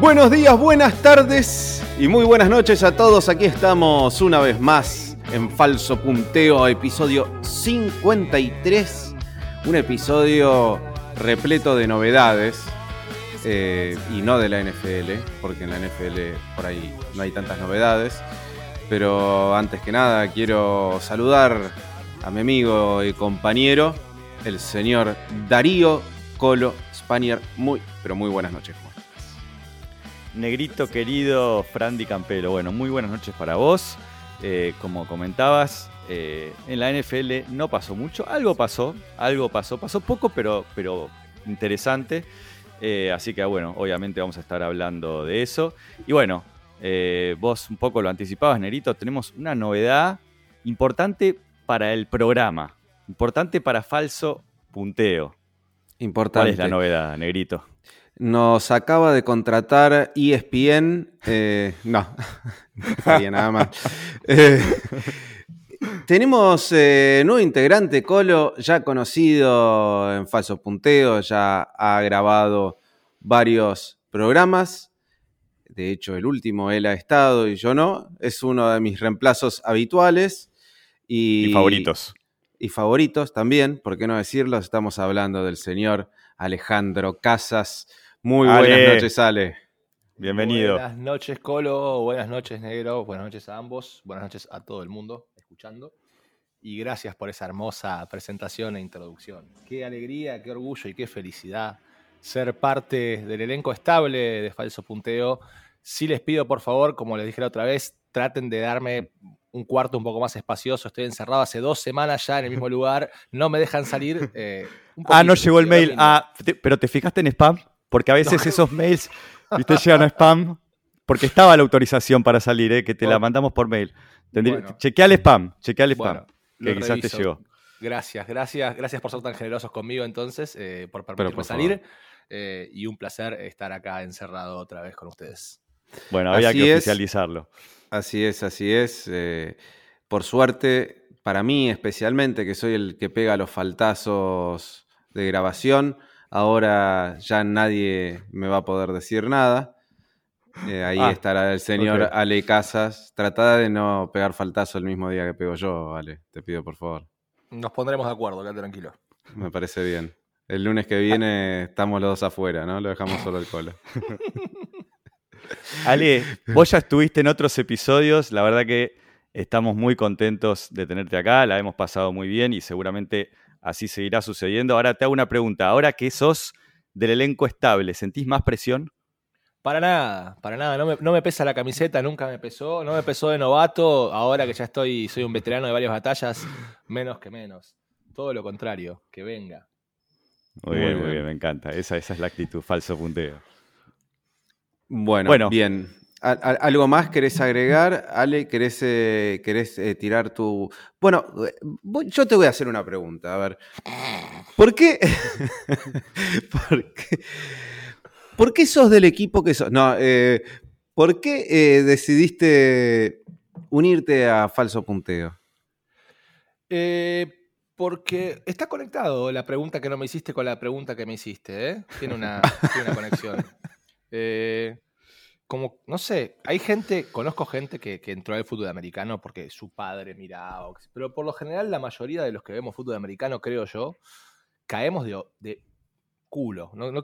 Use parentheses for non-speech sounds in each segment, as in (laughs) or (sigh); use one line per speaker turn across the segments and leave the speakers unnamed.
Buenos días, buenas tardes y muy buenas noches a todos. Aquí estamos una vez más en Falso Punteo, episodio 53. Un episodio repleto de novedades eh, y no de la NFL, porque en la NFL por ahí no hay tantas novedades. Pero antes que nada quiero saludar a mi amigo y compañero, el señor Darío Colo Spanier. Muy, pero muy buenas noches.
Negrito querido Frandy Campelo, bueno, muy buenas noches para vos. Eh, como comentabas, eh, en la NFL no pasó mucho, algo pasó, algo pasó, pasó poco, pero, pero interesante. Eh, así que bueno, obviamente vamos a estar hablando de eso. Y bueno, vos un poco lo anticipabas, Negrito, tenemos una novedad importante para el programa, importante para falso punteo.
Importante.
¿Cuál es la novedad, Negrito?
Nos acaba de contratar ESPN. Eh, no, (laughs) no nada más. (laughs) Eh, tenemos eh, nuevo integrante, Colo, ya conocido en Falso Punteo, ya ha grabado varios programas. De hecho, el último él ha estado y yo no. Es uno de mis reemplazos habituales.
Y, y favoritos.
Y favoritos también, ¿por qué no decirlo? Estamos hablando del señor Alejandro Casas muy buenas noches, Ale.
Bienvenido. Buenas noches, Colo. Buenas noches, Negro. Buenas noches a ambos. Buenas noches a todo el mundo escuchando. Y gracias por esa hermosa presentación e introducción. Qué alegría, qué orgullo y qué felicidad ser parte del elenco estable de Falso Punteo. Sí les pido, por favor, como les dije la otra vez, traten de darme un cuarto un poco más espacioso. Estoy encerrado hace dos semanas ya en el mismo (laughs) lugar. No me dejan salir.
Eh, ah, no llegó el mail. Ah, pero ¿te fijaste en spam? Porque a veces esos mails, viste, llegan a spam. Porque estaba la autorización para salir, ¿eh? que te la mandamos por mail. chequea el spam, chequea el spam, que quizás te llegó.
Gracias, gracias, gracias por ser tan generosos conmigo entonces, eh, por permitirme salir. Eh, y un placer estar acá encerrado otra vez con ustedes.
Bueno, había que oficializarlo.
Así es, así es. por suerte, para mí especialmente, que soy el que pega los faltazos de grabación, Ahora ya nadie me va a poder decir nada. Eh, ahí ah, estará el señor Ale Casas. Trata de no pegar faltazo el mismo día que pego yo, Ale. Te pido por favor.
Nos pondremos de acuerdo, quédate tranquilo.
Me parece bien. El lunes que viene estamos los dos afuera, ¿no? Lo dejamos solo el colo. (laughs)
Ale, vos ya estuviste en otros episodios. La verdad que estamos muy contentos de tenerte acá. La hemos pasado muy bien y seguramente así seguirá sucediendo. Ahora te hago una pregunta. Ahora que sos del elenco estable, ¿sentís más presión?
Para nada, para nada. No me, pesa la camiseta, nunca me pesó. No me pesó de novato. Ahora que ya estoy, soy un veterano de varias batallas, menos que menos. Todo lo contrario, que venga.
Muy, bien, muy bien, me encanta. Esa, esa es la actitud, falso punteo.
Bueno, bueno, bien. ¿Algo más querés agregar? Ale, ¿querés, eh, eh, tirar tu... Bueno, eh, yo te voy a hacer una pregunta. A ver, ¿por qué... (laughs) ¿Por qué... sos del equipo que sos? No, ¿por qué decidiste unirte a Falso Punteo?
porque está conectado la pregunta que no me hiciste con la pregunta que me hiciste, Tiene una, tiene una conexión. (laughs) Eh, como, no sé, hay gente, conozco gente que, entró al fútbol americano porque su padre miraba, pero por lo general la mayoría de los que vemos fútbol americano, creo yo, caemos de, de culo. No, no,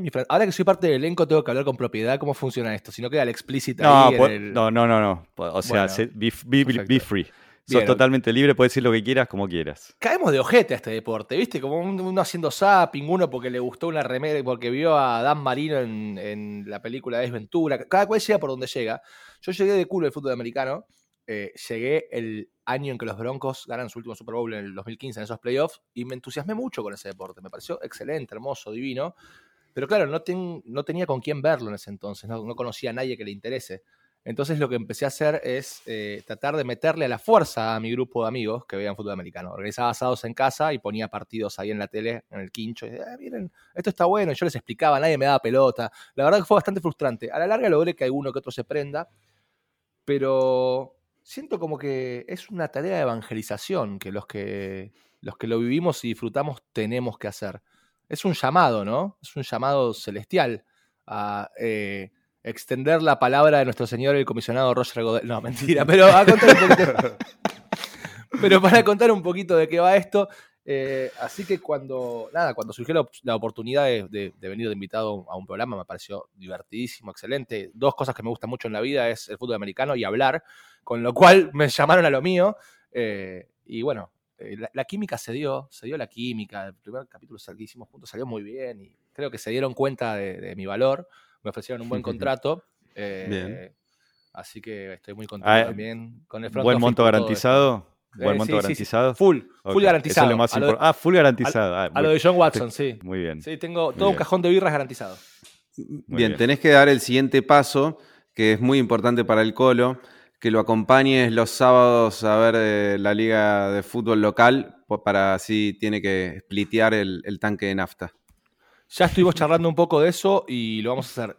mi frase. Ahora que soy parte del elenco, tengo que hablar con propiedad cómo funciona esto. Si no queda el explícito
no, no, no, no, no. O sea, be, free. Sos totalmente libre, puedes decir lo que quieras, como quieras.
Caemos de ojete a este deporte, ¿viste? Como uno haciendo zapping, uno porque le gustó una remera y porque vio a Dan Marino en, la película de Ventura. Cada cual llega por donde llega. Yo llegué de culo del fútbol americano. Eh, llegué el año en que los Broncos ganan su último Super Bowl en el 2015 en esos playoffs y me entusiasmé mucho con ese deporte. Me pareció excelente, hermoso, divino. Pero claro, no, no tenía con quién verlo en ese entonces. No, no conocía a nadie que le interese. Entonces lo que empecé a hacer es eh, tratar de meterle a la fuerza a mi grupo de amigos que veían fútbol americano. Organizaba asados en casa y ponía partidos ahí en la tele, en el quincho. Y ah, miren, esto está bueno. Y yo les explicaba, nadie me daba pelota. La verdad que fue bastante frustrante. A la larga logré que alguno que otro se prenda, pero siento como que es una tarea de evangelización que los que, los que lo vivimos y disfrutamos tenemos que hacer. Es un llamado, ¿no? Es un llamado celestial a... Eh, extender la palabra de nuestro señor el comisionado Roger Godel. No, mentira, pero a contar un poquito. (laughs) pero para contar un poquito de qué va esto. eh, así que cuando, nada, cuando surgió la, la oportunidad de, de- de venir de invitado a un programa, me pareció divertidísimo, excelente. Dos cosas que me gustan mucho en la vida es el fútbol americano y hablar, con lo cual me llamaron a lo mío. eh, y bueno, eh, la, la química se dio, se dio la química. El primer capítulo que hicimos juntos salió muy bien y creo que se dieron cuenta de, de mi valor. Me ofrecieron un (laughs) buen contrato. eh,
Bien.
Así que estoy muy contento
Ah,
también con el front
Buen monto garantizado.
esto.
Buen
Eh,
monto
sí, sí, sí.
garantizado.
Full, full garantizado.
Eso es lo más
a, lo,
importante. Ah, full garantizado. Ah,
a
muy,
lo de John Watson, sí.
muy bien.
Sí, tengo
Muy
todo un cajón de birras garantizado.
Bien,
bien.
tenés que dar el siguiente paso, que es muy importante para el Colo, que lo acompañes los sábados a ver eh, la liga de fútbol local, para así tiene que splitear el, el tanque de nafta.
Ya estuvimos charlando un poco de eso y lo vamos a hacer.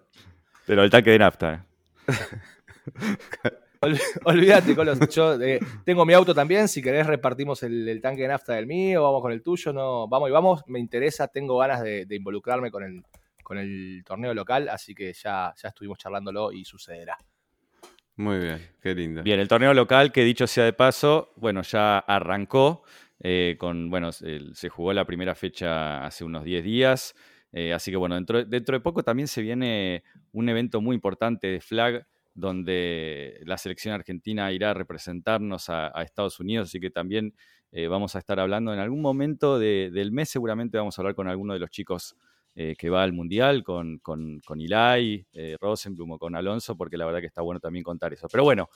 Pero el tanque de nafta. eh. (laughs)
Ol- Olvídate, Colos. Yo eh, tengo mi auto también. Si querés, repartimos el, el tanque de nafta del mío, vamos con el tuyo. No, vamos y vamos. Me interesa, tengo ganas de, de involucrarme con el, con el torneo local, así que ya, ya estuvimos charlándolo y sucederá.
Muy bien, qué lindo.
Bien, el torneo local, que dicho sea de paso, bueno, ya arrancó. eh, con, bueno, se jugó la primera fecha hace unos 10 días. Eh, así que bueno, dentro, de poco también se viene un evento muy importante de flag donde la selección argentina irá a representarnos a, Estados Unidos, así que también eh, vamos a estar hablando en algún momento de- del mes, seguramente vamos a hablar con alguno de los chicos eh, que va al Mundial, con, con, con Ilai, Rosenblum o con Alonso, porque la verdad que está bueno también contar eso. Pero bueno,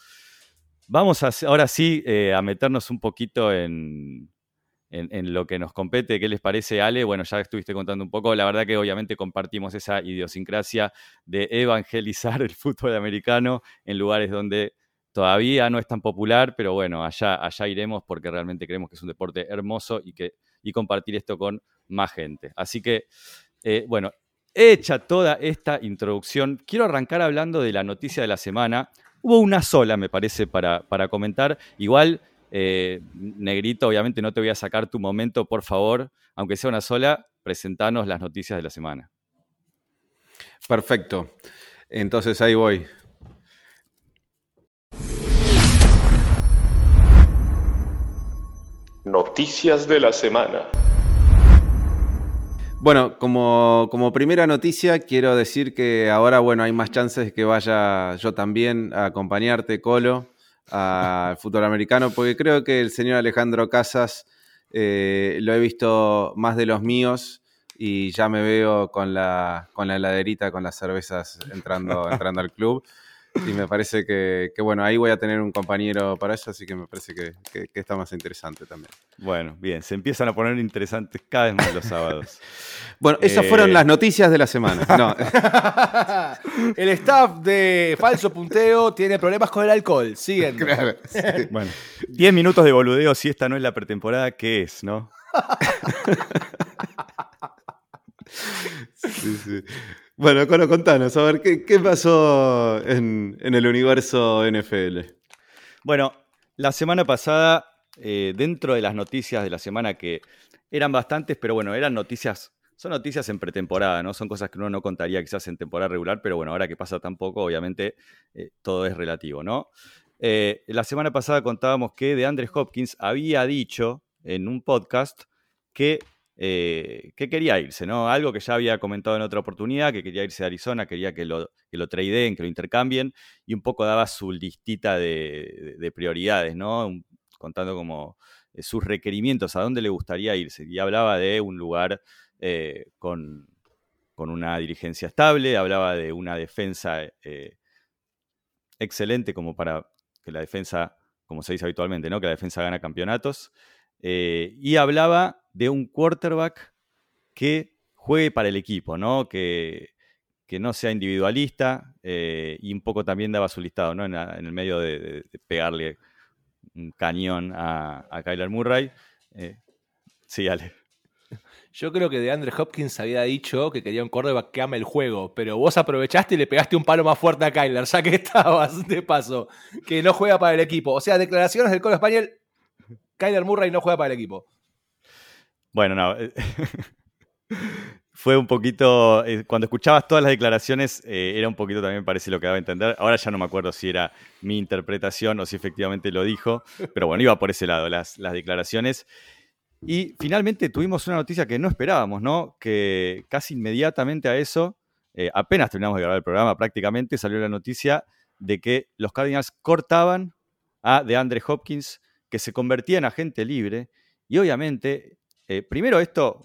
vamos ahora sí a meternos un poquito en, en, lo que nos compete. ¿Qué les parece, Ale? Bueno, ya estuviste contando un poco. La verdad que obviamente compartimos esa idiosincrasia de evangelizar (laughs) el fútbol americano en lugares donde todavía no es tan popular, pero bueno, allá, allá iremos porque realmente creemos que es un deporte hermoso y, que, y compartir esto con más gente. Así que, eh, bueno, hecha toda esta introducción, quiero arrancar hablando de la noticia de la semana. Hubo una sola, me parece, para, para comentar. Igual, eh, Negrito, obviamente no te voy a sacar tu momento, por favor, aunque sea una sola, presentanos las noticias de la semana.
Perfecto. Entonces ahí voy.
Noticias de la semana.
Bueno, como, como primera noticia, quiero decir que ahora, bueno, hay más chances de que vaya yo también a acompañarte, Colo, al fútbol americano, porque creo que el señor Alejandro Casas eh, lo he visto más de los míos y ya me veo con la, con la heladerita, con las cervezas entrando, entrando al club. Y me parece que, que, bueno, ahí voy a tener un compañero para eso, así que me parece que, que, que está más interesante también.
Bueno, bien, se empiezan a poner interesantes cada vez más los sábados. (laughs)
Bueno, esas
Eh,
fueron las noticias de la semana. No, (laughs)
el staff de Falso Punteo tiene problemas con el alcohol. Siguen.
claro, (laughs) sí.
Bueno, 10 minutos de boludeo, si esta no es la pretemporada, ¿qué es, no?
Sí, sí. Bueno, Colo, contanos, a ver, ¿qué, qué pasó en, en el universo NFL?
Bueno, la semana pasada, eh, dentro de las noticias de la semana que eran bastantes, pero bueno, eran noticias, son noticias en pretemporada, ¿no? Son cosas que uno no contaría quizás en temporada regular, pero bueno, ahora que pasa tan poco, obviamente eh, todo es relativo, ¿no? Eh, la semana pasada contábamos que de Andres Hopkins había dicho en un podcast que, eh, que quería irse, ¿no? Algo que ya había comentado en otra oportunidad, que quería irse a Arizona, quería que lo, que lo tradeen, que lo intercambien, y un poco daba su listita de, de- de prioridades, ¿no? Contando como eh, sus requerimientos, a dónde le gustaría irse. Y hablaba de un lugar eh, con, con una dirigencia estable, hablaba de una defensa eh, excelente como para que la defensa, como se dice habitualmente, ¿no? que la defensa gana campeonatos. Y hablaba de un quarterback que juegue para el equipo, ¿no? que, que no sea individualista eh, y un poco también daba su listado ¿no? en, el medio de, pegarle un cañón a, Kyler Murray. Eh, sí, Ale.
Yo creo que de Andre Hopkins había dicho que quería un quarterback que ame el juego, pero vos aprovechaste y le pegaste un palo más fuerte a Kyler, ya que (laughs) estabas de paso, que no juega para el equipo. O sea, declaraciones del Colo Español, Kyler Murray no juega para el equipo.
Bueno, no. eh, (laughs) fue un poquito, eh, cuando escuchabas todas las declaraciones, eh, era un poquito también parece lo que daba a entender. Ahora ya no me acuerdo si era mi interpretación o si efectivamente lo dijo, pero bueno, iba por ese lado las, las declaraciones. Y finalmente tuvimos una noticia que no esperábamos, ¿no? Que casi inmediatamente a eso, apenas terminamos de grabar el programa, prácticamente salió la noticia de que los Cardinals cortaban a DeAndre Hopkins, que se convertía en agente libre. Y obviamente, primero esto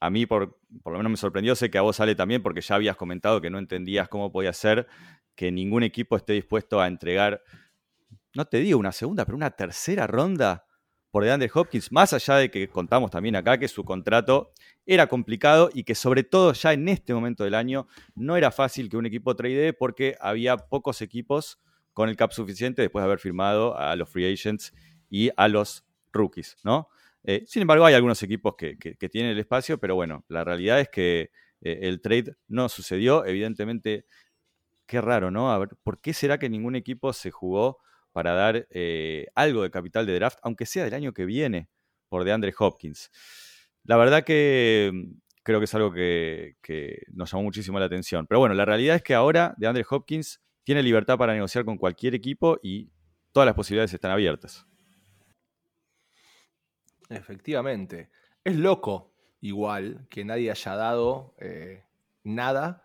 a mí por, por lo menos me sorprendió, sé que a vos sale también porque ya habías comentado que no entendías cómo podía ser que ningún equipo esté dispuesto a entregar, no te digo una segunda, pero una tercera ronda por DeAndre Hopkins, más allá de que contamos también acá que su contrato era complicado y que sobre todo ya en este momento del año no era fácil que un equipo trade porque había pocos equipos con el cap suficiente después de haber firmado a los free agents y a los rookies, ¿no? Eh, sin embargo, hay algunos equipos que, tienen el espacio, pero bueno, la realidad es que eh, el trade no sucedió. Evidentemente, qué raro, ¿no? A ver, ¿por qué será que ningún equipo se jugó para dar eh, algo de capital de draft, aunque sea del año que viene, por DeAndre Hopkins? La verdad que mm, creo que es algo que, que nos llamó muchísimo la atención. Pero bueno, la realidad es que ahora DeAndre Hopkins tiene libertad para negociar con cualquier equipo y todas las posibilidades están abiertas.
Efectivamente. Es loco, igual, que nadie haya dado eh, nada.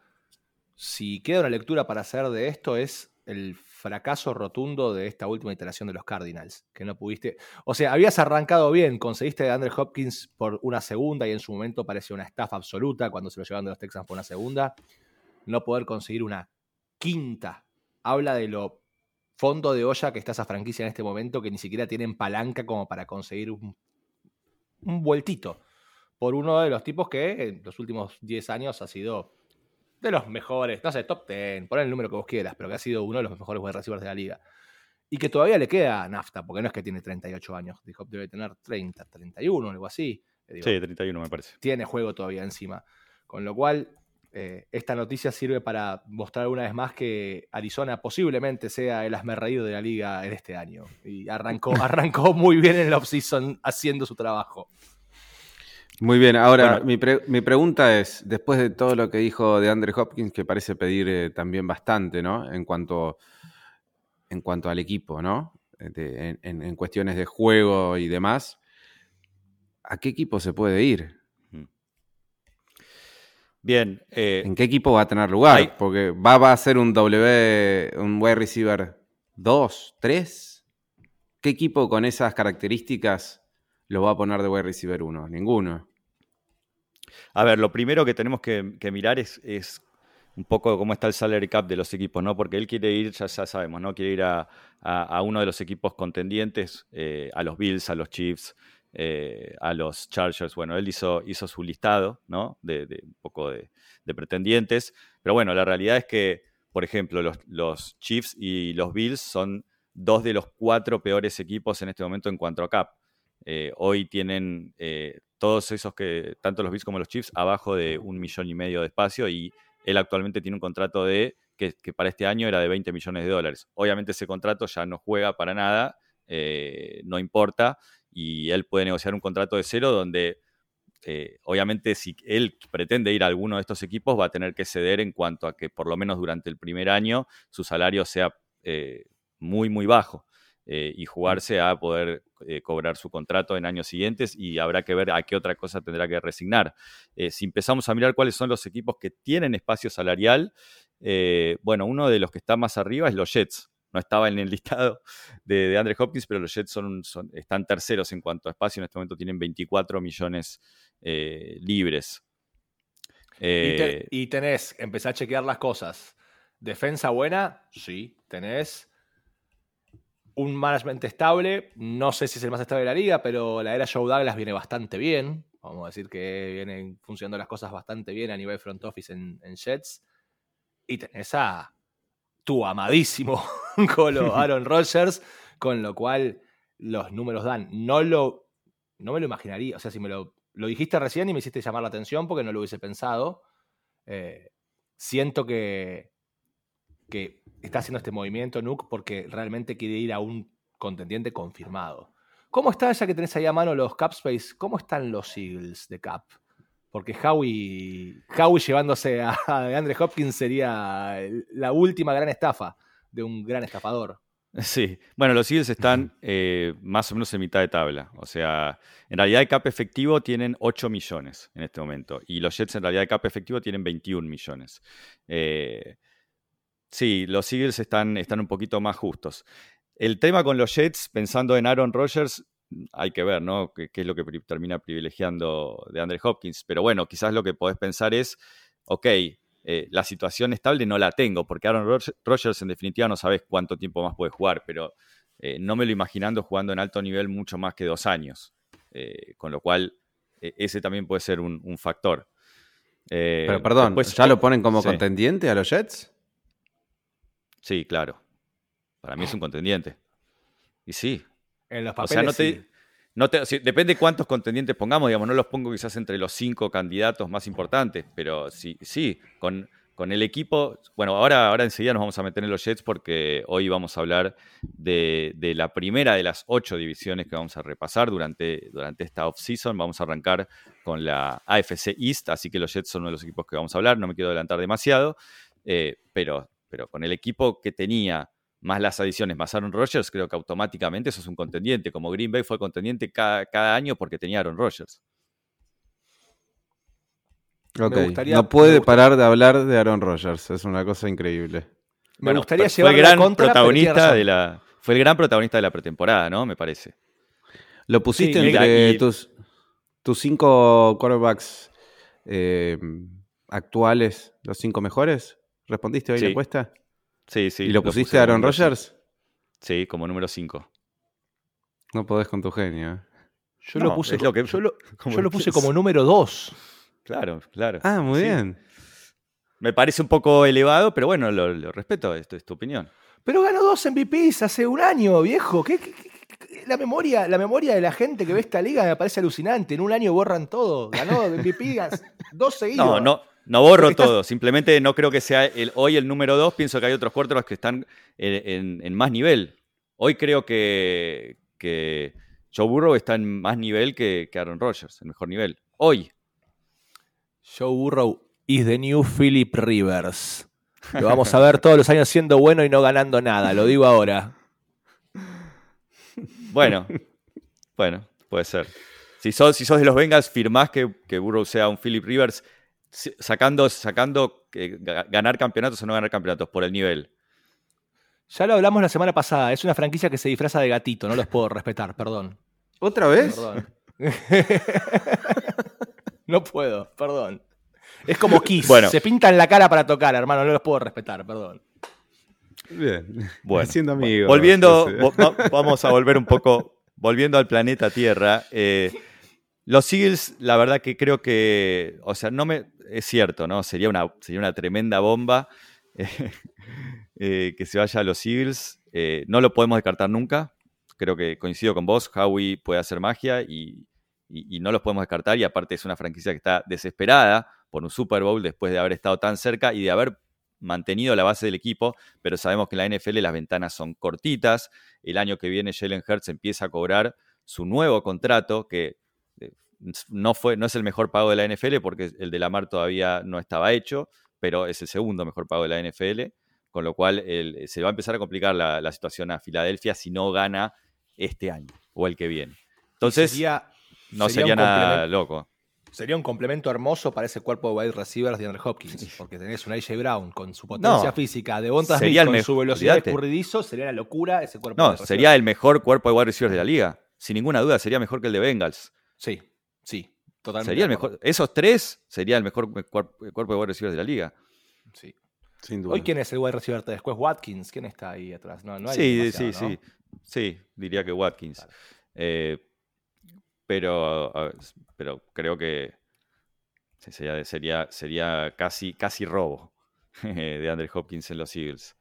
Si queda una lectura para hacer de esto, es el fracaso rotundo de esta última iteración de los Cardinals, que no pudiste. O sea, habías arrancado bien, conseguiste a Andrew Hopkins por una segunda y en su momento parecía una estafa absoluta cuando se lo llevaban de los Texans por una segunda. No poder conseguir una quinta habla de lo fondo de olla que está esa franquicia en este momento, que ni siquiera tienen palanca como para conseguir un un vueltito por uno de los tipos que en los últimos 10 años ha sido de los mejores, no sé, top 10, pon el número que vos quieras, pero que ha sido uno de los mejores wide receivers de la liga. Y que todavía le queda nafta, porque no es que tiene 38 años, debe tener 30, 31, algo así.
sí, 31 me parece.
Tiene juego todavía encima. Con lo cual, eh, esta noticia sirve para mostrar una vez más que Arizona posiblemente sea el asmerreído de la liga en este año. Y arrancó, (laughs) arrancó muy bien en la offseason haciendo su trabajo.
Muy bien, ahora mi, pregunta es, después de todo lo que dijo de Andre Hopkins, que parece pedir eh, también bastante, ¿no? En cuanto, en cuanto al equipo, ¿no? en, en cuestiones de juego y demás, ¿a qué equipo se puede ir?
Bien.
Eh, ¿En qué equipo va a tener lugar? Porque va, a ser un W, un wide receiver 2, 3. ¿Qué equipo con esas características lo va a poner de wide receiver 1? Ninguno.
A ver, lo primero que tenemos que, mirar es, un poco cómo está el salary cap de los equipos, ¿no? Porque él quiere ir, ya, sabemos, ¿no? Quiere ir a, uno de los equipos contendientes, eh, a los Bills, a los Chiefs, eh, a los Chargers. Bueno, él hizo, hizo su listado, ¿no? De, un poco de, pretendientes. Pero bueno, la realidad es que, por ejemplo, los, Chiefs y los Bills son dos de los cuatro peores equipos en este momento en cuanto a cap. Eh, hoy tienen eh, todos esos que, tanto los Bills como los Chiefs, abajo de un millón y medio de espacio y él actualmente tiene un contrato de que, para este año era de 20 millones de dólares. Obviamente ese contrato ya no juega para nada, no importa, y él puede negociar un contrato de cero donde eh, obviamente si él pretende ir a alguno de estos equipos va a tener que ceder en cuanto a que por lo menos durante el primer año su salario sea eh, muy, muy bajo. Eh, y jugarse a poder cobrar su contrato en años siguientes y habrá que ver a qué otra cosa tendrá que resignar. si empezamos a mirar cuáles son los equipos que tienen espacio salarial, bueno, uno de los que está más arriba es los Jets, no estaba en el listado de, de Andre Hopkins, pero los Jets son, están terceros en cuanto a espacio. En este momento tienen 24 millones eh, libres.
Eh, y, tenés, empecé a chequear las cosas. Defensa buena, sí. Tenés un management estable. No sé si es el más estable de la liga, pero la era Joe Douglas viene bastante bien. Vamos a decir que vienen funcionando las cosas bastante bien a nivel front office en, en Jets. Y tenés a tu amadísimo (laughs) Colo Aaron Rodgers, con lo cual los números dan. No lo, no me lo imaginaría, o sea, si me lo, lo dijiste recién y me hiciste llamar la atención porque no lo hubiese pensado, eh, siento que, que está haciendo este movimiento Nuke porque realmente quiere ir a un contendiente confirmado. ¿Cómo está, ya que tenés ahí a mano los Cap Space, cómo están los Eagles de Cap? Porque Howie, Howie llevándose a, a Andre Hopkins sería la última gran estafa de un gran estafador.
Sí, bueno, los Eagles están (laughs) eh, más o menos en mitad de tabla. O sea, en realidad de cap efectivo tienen 8 millones en este momento. Y los Jets en realidad de cap efectivo tienen 21 millones. Eh, sí, los Eagles están, están un poquito más justos. El tema con los Jets, pensando en Aaron Rodgers, hay que ver, ¿no? ¿Qué, qué es lo que pri- termina privilegiando de Andre Hopkins? Pero bueno, quizás lo que podés pensar es, ok, eh, la situación estable no la tengo, porque Aaron Rodg- Rodgers en definitiva no sabes cuánto tiempo más puede jugar, pero eh, no me lo imaginando jugando en alto nivel mucho más que dos años. Eh, con lo cual, eh, ese también puede ser un, un factor.
Pero perdón,
después-
¿ya lo ponen como
Sí.
contendiente a los Jets?
Sí, claro. Para mí es un contendiente. Y sí,
En los
O
papeles.
sea, no te,
sí.
no te- depende cuántos contendientes pongamos, digamos, no los pongo quizás entre los cinco candidatos más importantes, pero sí, sí, con, con el equipo, bueno, ahora, ahora enseguida nos vamos a meter en los Jets porque hoy vamos a hablar de, de la primera de las ocho divisiones que vamos a repasar durante, durante esta off-season. Vamos a arrancar con la AFC East, así que los Jets son uno de los equipos que vamos a hablar, no me quiero adelantar demasiado, eh, pero, pero con el equipo que tenía más las adiciones, más Aaron Rodgers, creo que automáticamente eso es un contendiente. Como Green Bay fue contendiente cada, cada año porque tenía Aaron Rodgers.
Ok,
gustaría-
no puede parar de hablar de Aaron Rodgers, es una cosa increíble.
Me
Bueno,
gustaría
fue
llevar
el gran
contra,
protagonista de la fue el gran protagonista de la pretemporada, ¿no? Me parece.
¿Lo pusiste
Sí,
entre
y-
tus, tus cinco quarterbacks eh, actuales, los cinco mejores? ¿Respondiste hoy
Sí.
la encuesta?
Sí, sí.
¿Y lo pusiste a Aaron Rodgers?
Sí, como número 5.
No podés con tu genio. ¿eh?
Yo
No,
lo puse,
es lo que-
yo lo, (laughs)
como
yo lo
que
puse
es.
como número 2.
Claro, claro.
Ah, muy
Sí.
bien.
Me parece un poco elevado, pero bueno, lo, lo respeto, esto es tu opinión.
Pero ganó dos MVPs hace un año, viejo. ¿Qué, qué- qué- qué- la, memoria, la memoria de la gente que ve esta liga me parece alucinante. En un año borran todo. Ganó (laughs) MVP dos seguidos.
No, no, no borro
Estás-
todo. Simplemente no creo que sea el, hoy el número 2. Pienso que hay otros quarterbacks que están en, en- en más nivel. Hoy creo que, que Joe Burrow está en más nivel que, que Aaron Rodgers, en mejor nivel. Hoy.
Joe Burrow is the new Philip Rivers. Lo vamos a ver todos los años siendo bueno y no ganando nada. Lo digo ahora.
Bueno, bueno, puede ser. Si sos, si sos de los Bengals, firmás que, que Burrow sea un Philip Rivers, sacando, sacando ga- ganar campeonatos o no ganar campeonatos por el nivel.
Ya lo hablamos la semana pasada. Es una franquicia que se disfraza de gatito. No los puedo respetar, perdón.
¿Otra vez?
Perdón. (laughs) no puedo, perdón. Es como Kiss.
Bueno.
Se pintan la cara para tocar, hermano. No los puedo respetar, perdón.
Bien.
Bueno,
amigos.
Volviendo,
Sí.
vo- va- vamos a volver un poco, volviendo al planeta Tierra. eh, los Eagles, la verdad que creo que, o sea, no me, es cierto, ¿no? Sería una, sería una tremenda bomba (laughs) eh, que se vaya a los Eagles. eh, no lo podemos descartar nunca. Creo que coincido con vos, Howie puede hacer magia y, y- no los podemos descartar. Y aparte es una franquicia que está desesperada por un Super Bowl después de haber estado tan cerca y de haber mantenido la base del equipo, pero sabemos que en la NFL las ventanas son cortitas. El año que viene Jalen Hurts empieza a cobrar su nuevo contrato, que no, fue, no es el mejor pago de la NFL porque el de Lamar todavía no estaba hecho, pero es el segundo mejor pago de la NFL, con lo cual el- se va a empezar a complicar la, la situación a Filadelfia si no gana este año o el que viene. Entonces,
sería,
no
sería
nada loco.
sería un complemento hermoso para ese cuerpo de wide receivers de Andre Hopkins. Porque tenés un AJ Brown con su potencia
No.
física, de Bonta
Sería el
con su velocidad escurridizo, sería una locura ese cuerpo
No,
de
sería el mejor cuerpo de wide receivers de la liga. Sin ninguna duda, sería mejor que el de Bengals.
Sí, sí, totalmente.
Sería el mejor. Esos tres sería el mejor cuer- cuerpo de wide receivers de la liga.
Sí.
Sin duda.
Hoy, ¿quién es el wide receiver 3? Después Watkins. ¿Quién está ahí atrás? No, no hay
sí, sí,
¿no?
sí. Sí, diría que Watkins. Eh, pero, pero creo que sería, sería, sería casi, casi robo (laughs) de Andre Hopkins en los Eagles.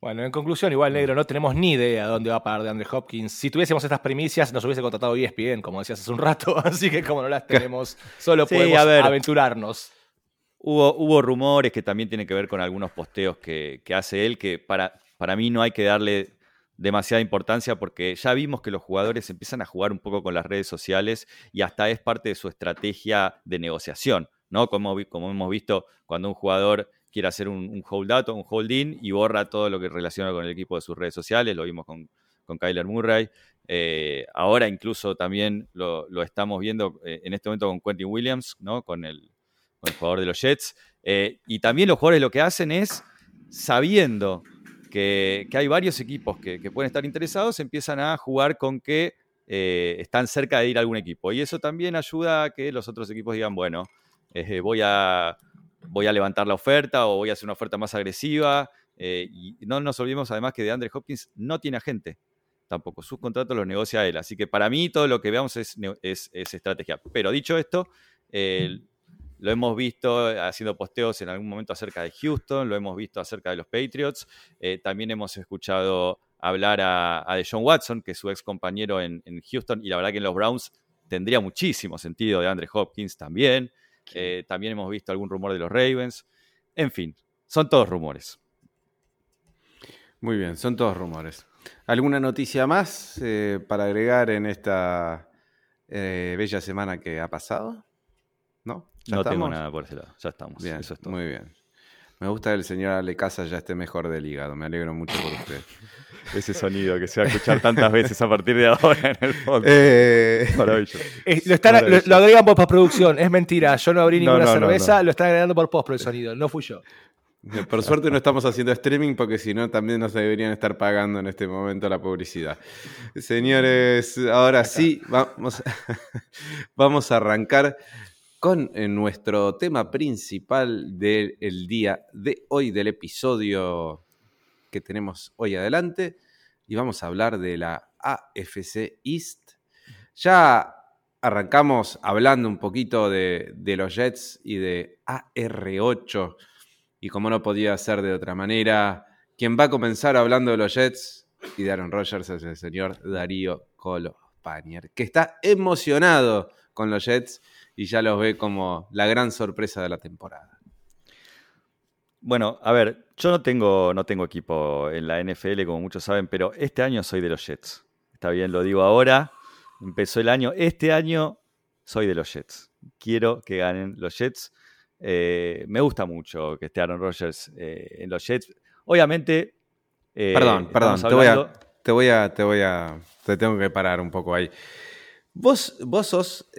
Bueno, en conclusión, igual, negro, no tenemos ni idea dónde va a parar de Andre Hopkins. Si tuviésemos estas primicias, nos hubiese contratado ESPN, como decías hace un rato. (laughs) Así que como no las tenemos, solo
Sí,
podemos
ver.
aventurarnos.
Hubo, hubo rumores que también tienen que ver con algunos posteos que, que hace él, que para, para mí no hay que darle demasiada importancia porque ya vimos que los jugadores empiezan a jugar un poco con las redes sociales y hasta es parte de su estrategia de negociación, ¿no? Como, como hemos visto cuando un jugador quiere hacer un, un hold out o un hold in y borra todo lo que relaciona con el equipo de sus redes sociales, lo vimos con, Kyler Murray. Eh, ahora incluso también lo, estamos viendo eh, en este momento con Quentin Williams, ¿no? con, el, jugador de los Jets. Eh, y también los jugadores lo que hacen es, sabiendo que, hay varios equipos que, pueden estar interesados, empiezan a jugar con que están cerca de ir a algún equipo. Y eso también ayuda a que los otros equipos digan, bueno, voy, a, voy a levantar la oferta o voy a hacer una oferta más agresiva. Eh, y no nos olvidemos además que de Andre Hopkins no tiene agente tampoco. Sus contratos los negocia él. Así que para mí todo lo que veamos es, es, es estrategia. Pero dicho esto, lo hemos visto haciendo posteos en algún momento acerca de Houston, lo hemos visto acerca de los Patriots. Eh, también hemos escuchado hablar a, a John Watson, que es su ex compañero en, Houston, y la verdad que en los Browns tendría muchísimo sentido de Andre Hopkins también. Eh, también hemos visto algún rumor de los Ravens. En fin, son todos rumores.
Muy bien, son todos rumores. ¿Alguna noticia más eh, para agregar en esta bella semana que ha pasado? ¿No?
no tengo nada por ese lado, ya estamos.
Bien, Eso es todo. Muy bien. Me gusta que el señor Ale Casa ya esté mejor del hígado, me alegro mucho por usted. (laughs)
Ese sonido que se va a escuchar tantas veces a partir de ahora en el fondo. Eh...
Maravilloso. Eh, lo, están, Lo, agregan por postproducción, es mentira. Yo no abrí ninguna cerveza, lo están agregando por post el sonido, no fui yo.
Por suerte no estamos haciendo streaming porque si no también nos deberían estar pagando en este momento la publicidad. Señores, ahora sí, vamos, (laughs) vamos a arrancar con eh, nuestro tema principal del día de hoy, del episodio que tenemos hoy adelante. Y vamos a hablar de la AFC East. Ya arrancamos hablando un poquito de, los Jets y de AR8. Y como no podía ser de otra manera, quien va a comenzar hablando de los Jets y de Aaron Rodgers es el señor Darío Colo Panier, que está emocionado con los Jets y ya los ve como la gran sorpresa de la temporada.
Bueno, a ver, yo no tengo, no tengo equipo en la NFL, como muchos saben, pero este año soy de los Jets. Está bien, lo digo ahora. Empezó el año. Este año soy de los Jets. Quiero que ganen los Jets. Eh, me gusta mucho que esté Aaron Rodgers eh, en los Jets. Obviamente.
Eh, perdón, perdón. Te voy, a, te voy a. Te voy a. Te tengo que parar un poco ahí. Vos, vos sos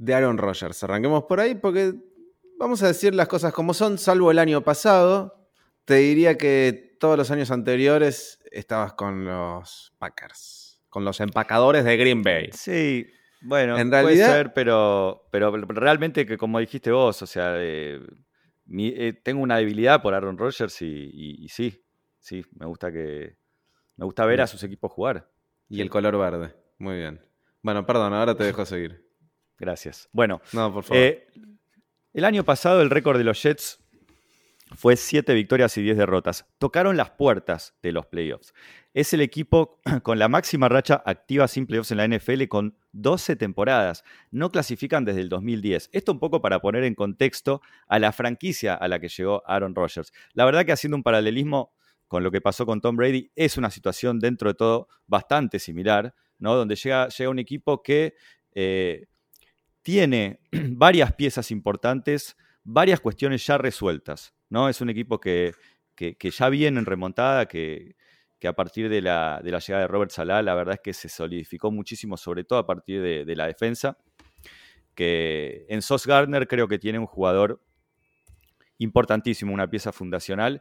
de Aaron Rodgers. Arranquemos por ahí porque vamos a decir las cosas como son, salvo el año pasado. Te diría que todos los años anteriores estabas con los Packers, con los empacadores de Green Bay.
Sí, bueno, en puede ser, pero, pero realmente que como dijiste vos, o sea, eh, eh, tengo una debilidad por Aaron Rodgers y, sí, sí, me gusta que me gusta ver a sus equipos jugar.
Y el color verde, muy bien. Bueno, perdón, ahora te (laughs) dejo seguir.
Gracias. Bueno, eh, el año pasado el récord de los Jets fue 7 victorias y 10 derrotas. Tocaron las puertas de los playoffs. Es el equipo (clears throat) con la máxima racha activa sin playoffs en la NFL con 12 temporadas. No clasifican desde el 2010. Esto un poco para poner en contexto a la franquicia a la que llegó Aaron Rodgers. La verdad que haciendo un paralelismo con lo que pasó con Tom Brady, es una situación dentro de todo bastante similar, ¿no? Donde llega, llega un equipo que eh, tiene (clears throat) varias piezas importantes, varias cuestiones ya resueltas. ¿no? Es un equipo que, ya viene en remontada, que, a partir de la, llegada de Robert Salah, la verdad es que se solidificó muchísimo, sobre todo a partir de, la defensa. Que en Sos Gardner creo que tiene un jugador importantísimo, una pieza fundacional.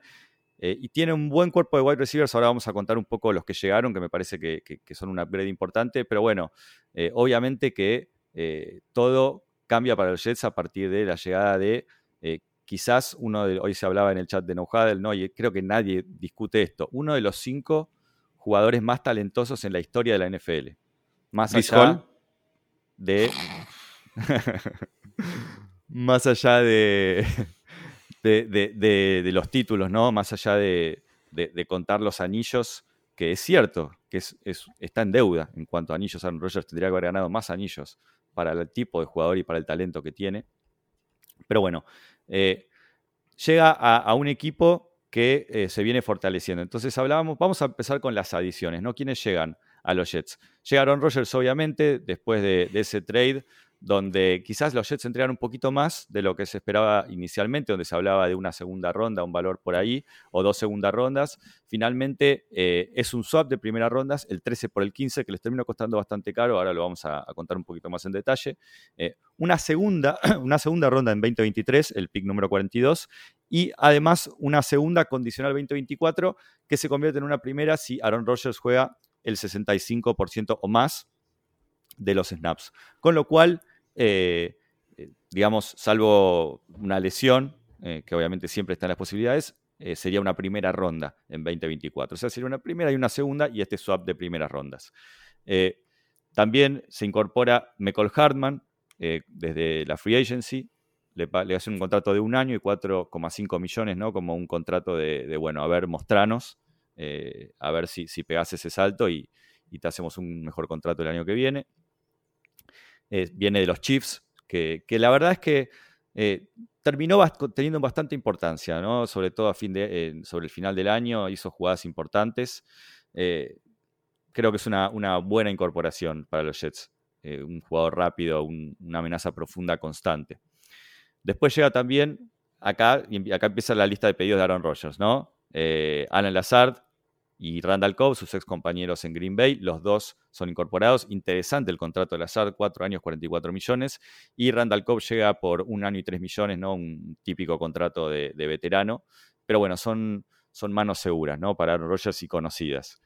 Eh, y tiene un buen cuerpo de wide receivers. Ahora vamos a contar un poco los que llegaron, que me parece que, son un upgrade importante. Pero bueno, eh, obviamente que eh, todo cambia para los Jets a partir de la llegada de eh, quizás uno de, hoy se hablaba en el chat de No ¿no? y creo que nadie discute esto, uno de los cinco jugadores más talentosos en la historia de la NFL. (laughs) Más allá de. (laughs) más allá de de, los títulos, ¿no? Más allá de, contar los anillos, que es cierto que es, está en deuda en cuanto a anillos. Aaron Rodgers tendría que haber ganado más anillos para el tipo de jugador y para el talento que tiene. Pero bueno, eh, llega a, un equipo que eh, se viene fortaleciendo. Entonces hablábamos, vamos a empezar con las adiciones, ¿no? ¿Quiénes llegan a los Jets? Llegaron Rogers, obviamente, después de, de ese trade donde quizás los Jets entregan un poquito más de lo que se esperaba inicialmente, donde se hablaba de una segunda ronda, un valor por ahí, o dos segundas rondas. Finalmente eh, es un swap de primeras rondas, el 13 por el 15, que les terminó costando bastante caro, ahora lo vamos a, contar un poquito más en detalle. Eh, una, segunda, (clears throat) una segunda ronda en 2023, el pick número 42, y además una segunda condicional 2024, que se convierte en una primera si Aaron Rodgers juega el 65% o más de los snaps. Con lo cual, eh, eh, digamos, salvo una lesión, eh, que obviamente siempre están las posibilidades, sería una primera ronda en 2024. O sea, sería una primera y una segunda y este swap de primeras rondas. también se incorpora Michael Hartman desde la Free Agency. Le, le hace un contrato de un año y 4,5 millones, ¿no? Como un contrato de, bueno, a ver, mostranos, a ver si, si pegas ese salto y, y te hacemos un mejor contrato el año que viene viene de los Chiefs, que, la verdad es que eh, terminó teniendo bastante importancia, ¿no? sobre todo a fin de, sobre el final del año, hizo jugadas importantes. Eh, creo que es una, buena incorporación para los Jets. Eh, un jugador rápido, una amenaza profunda constante. Después llega también, acá, acá empieza la lista de pedidos de Aaron Rodgers, ¿no? Alan Lazard, y Randall Cobb, sus ex compañeros en Green Bay. Los dos son incorporados. Interesante el contrato de Lazard, cuatro años, 44 millones. Y Randall Cobb llega por un año y tres millones, ¿no? Un típico contrato de, veterano. Pero bueno, son, manos seguras, ¿no? Para Aaron y conocidas.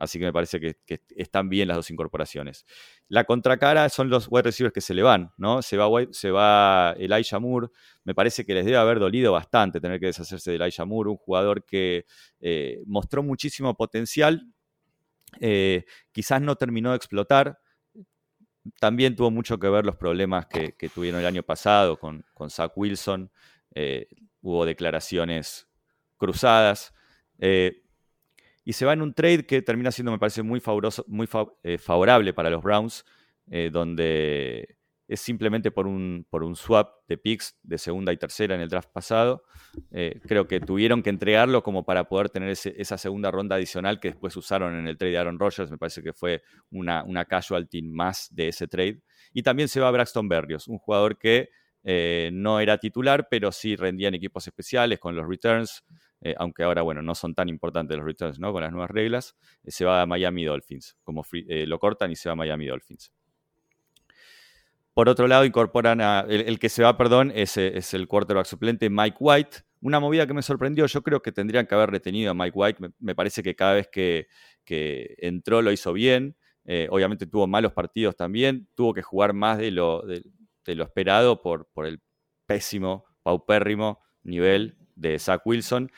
Así que me parece que, están bien las dos incorporaciones. La contracara son los wide receivers que se le van, ¿no? Se va, se va Elijah Moore. Me parece que les debe haber dolido bastante tener que deshacerse de Elijah Moore, un jugador que eh, mostró muchísimo potencial. Eh, quizás no terminó de explotar. También tuvo mucho que ver los problemas que, tuvieron el año pasado con, Zach Wilson. Eh, hubo declaraciones cruzadas y se va en un trade que termina siendo, me parece, muy, muy eh, favorable para los Browns, eh, donde es simplemente por un, por un swap de picks de segunda y tercera en el draft pasado. Eh, creo que tuvieron que entregarlo como para poder tener esa segunda ronda adicional que después usaron en el trade de Aaron Rodgers. Me parece que fue una, una casualty más de ese trade. Y también se va Braxton Berrios, un jugador que no era titular, pero sí rendía en equipos especiales con los returns. Eh, aunque ahora, bueno, no son tan importantes los returns, ¿no? Con las nuevas reglas, eh, se va a Miami Dolphins, como eh, lo cortan y se va a Miami Dolphins. Por otro lado, incorporan a, el, que se va, perdón, es, es, el quarterback suplente Mike White, una movida que me sorprendió, yo creo que tendrían que haber retenido a Mike White, me, parece que cada vez que, entró lo hizo bien, obviamente tuvo malos partidos también, tuvo que jugar más de lo, de, lo esperado por, por el pésimo, paupérrimo nivel de Zach Wilson.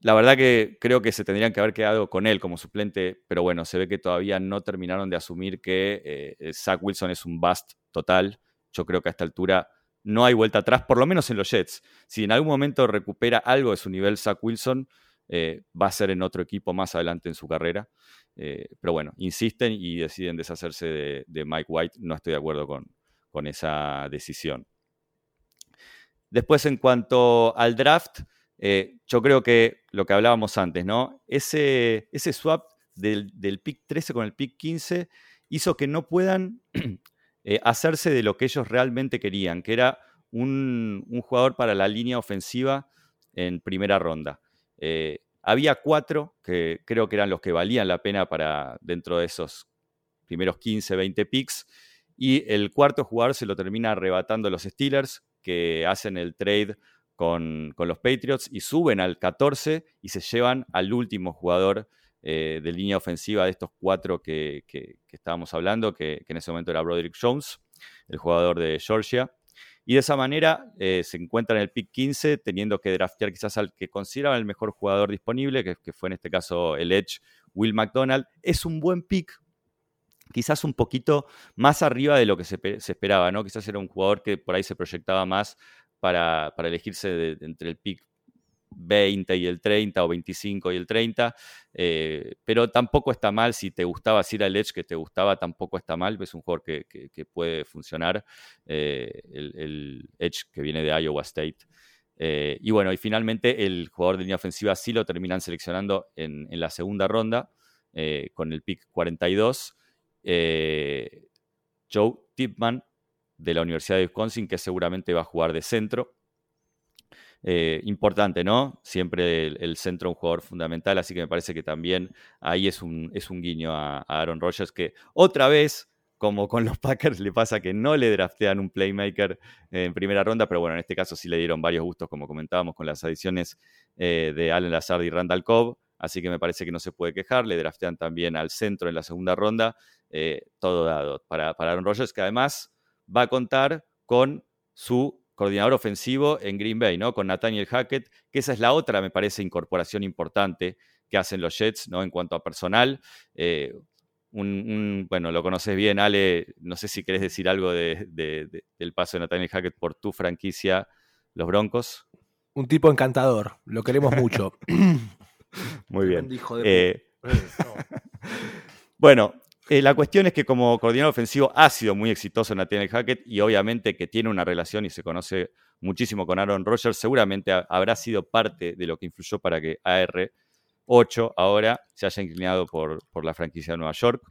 La verdad que creo que se tendrían que haber quedado con él como suplente, pero bueno, se ve que todavía no terminaron de asumir que eh, Zach Wilson es un bust total. Yo creo que a esta altura no hay vuelta atrás, por lo menos en los Jets. Si en algún momento recupera algo de su nivel Zach Wilson, eh, va a ser en otro equipo más adelante en su carrera. Eh, pero bueno, insisten y deciden deshacerse de, Mike White. No estoy de acuerdo con, con esa decisión. Después, en cuanto al draft, eh, yo creo que lo que hablábamos antes, ¿no? Ese, ese swap del, pick 13 con el pick 15 hizo que no puedan (clears throat) eh, hacerse de lo que ellos realmente querían, que era un, jugador para la línea ofensiva en primera ronda. Eh, había cuatro que creo que eran los que valían la pena para dentro de esos primeros 15, 20 picks. Y el cuarto jugador se lo termina arrebatando los Steelers, que hacen el trade con, los Patriots y suben al 14 y se llevan al último jugador eh, de línea ofensiva de estos cuatro que, estábamos hablando, que, en ese momento era Broderick Jones, el jugador de Georgia. Y de esa manera eh, se encuentra en el pick 15, teniendo que draftear quizás al que consideraban el mejor jugador disponible, que, fue en este caso el Edge Will McDonald. Es un buen pick, quizás un poquito más arriba de lo que se, se, esperaba, ¿no? Quizás era un jugador que por ahí se proyectaba más para, elegirse entre el pick 20 y el 30 o 25 y el 30, eh, pero tampoco está mal si te gustaba, si el Edge que te gustaba, tampoco está mal, es un jugador que, puede funcionar, eh, el, Edge que viene de Iowa State. Eh, y bueno, y finalmente el jugador de línea ofensiva sí lo terminan seleccionando en, la segunda ronda con el pick 42. Joe Tipman de la Universidad de Wisconsin, que seguramente va a jugar de centro. importante, ¿no? Siempre el, centro un jugador fundamental, así que me parece que también ahí es un, es un guiño a, a Aaron Rodgers, que otra vez como con los (laughs) Packers le pasa que no le draftean un playmaker en primera ronda, pero bueno, en este caso sí le dieron varios gustos, como comentábamos, con las adiciones eh, de Allen Lazard y Randall Cobb, así que me parece que no se puede quejar, le draftean también al centro en la segunda ronda, eh, todo dado para, para Aaron Rodgers, que además va a contar con su coordinador ofensivo en Green Bay, ¿no? Con Nathaniel Hackett, que esa es la otra, me parece, incorporación importante que hacen los Jets, ¿no? En cuanto a personal. Eh, un, bueno, lo conoces bien, Ale, no sé si querés decir algo del paso de Nathaniel Hackett por tu franquicia, los Broncos.
Un tipo encantador, lo queremos mucho. (laughs)
Muy bien. Eh, (laughs) bueno, eh, la cuestión es que como coordinador ofensivo ha sido muy exitoso Nathaniel Hackett y obviamente que tiene una relación y se conoce muchísimo con Aaron Rodgers, seguramente habrá sido parte de lo que influyó para que AR 8 ahora se haya inclinado por, la franquicia de Nueva York.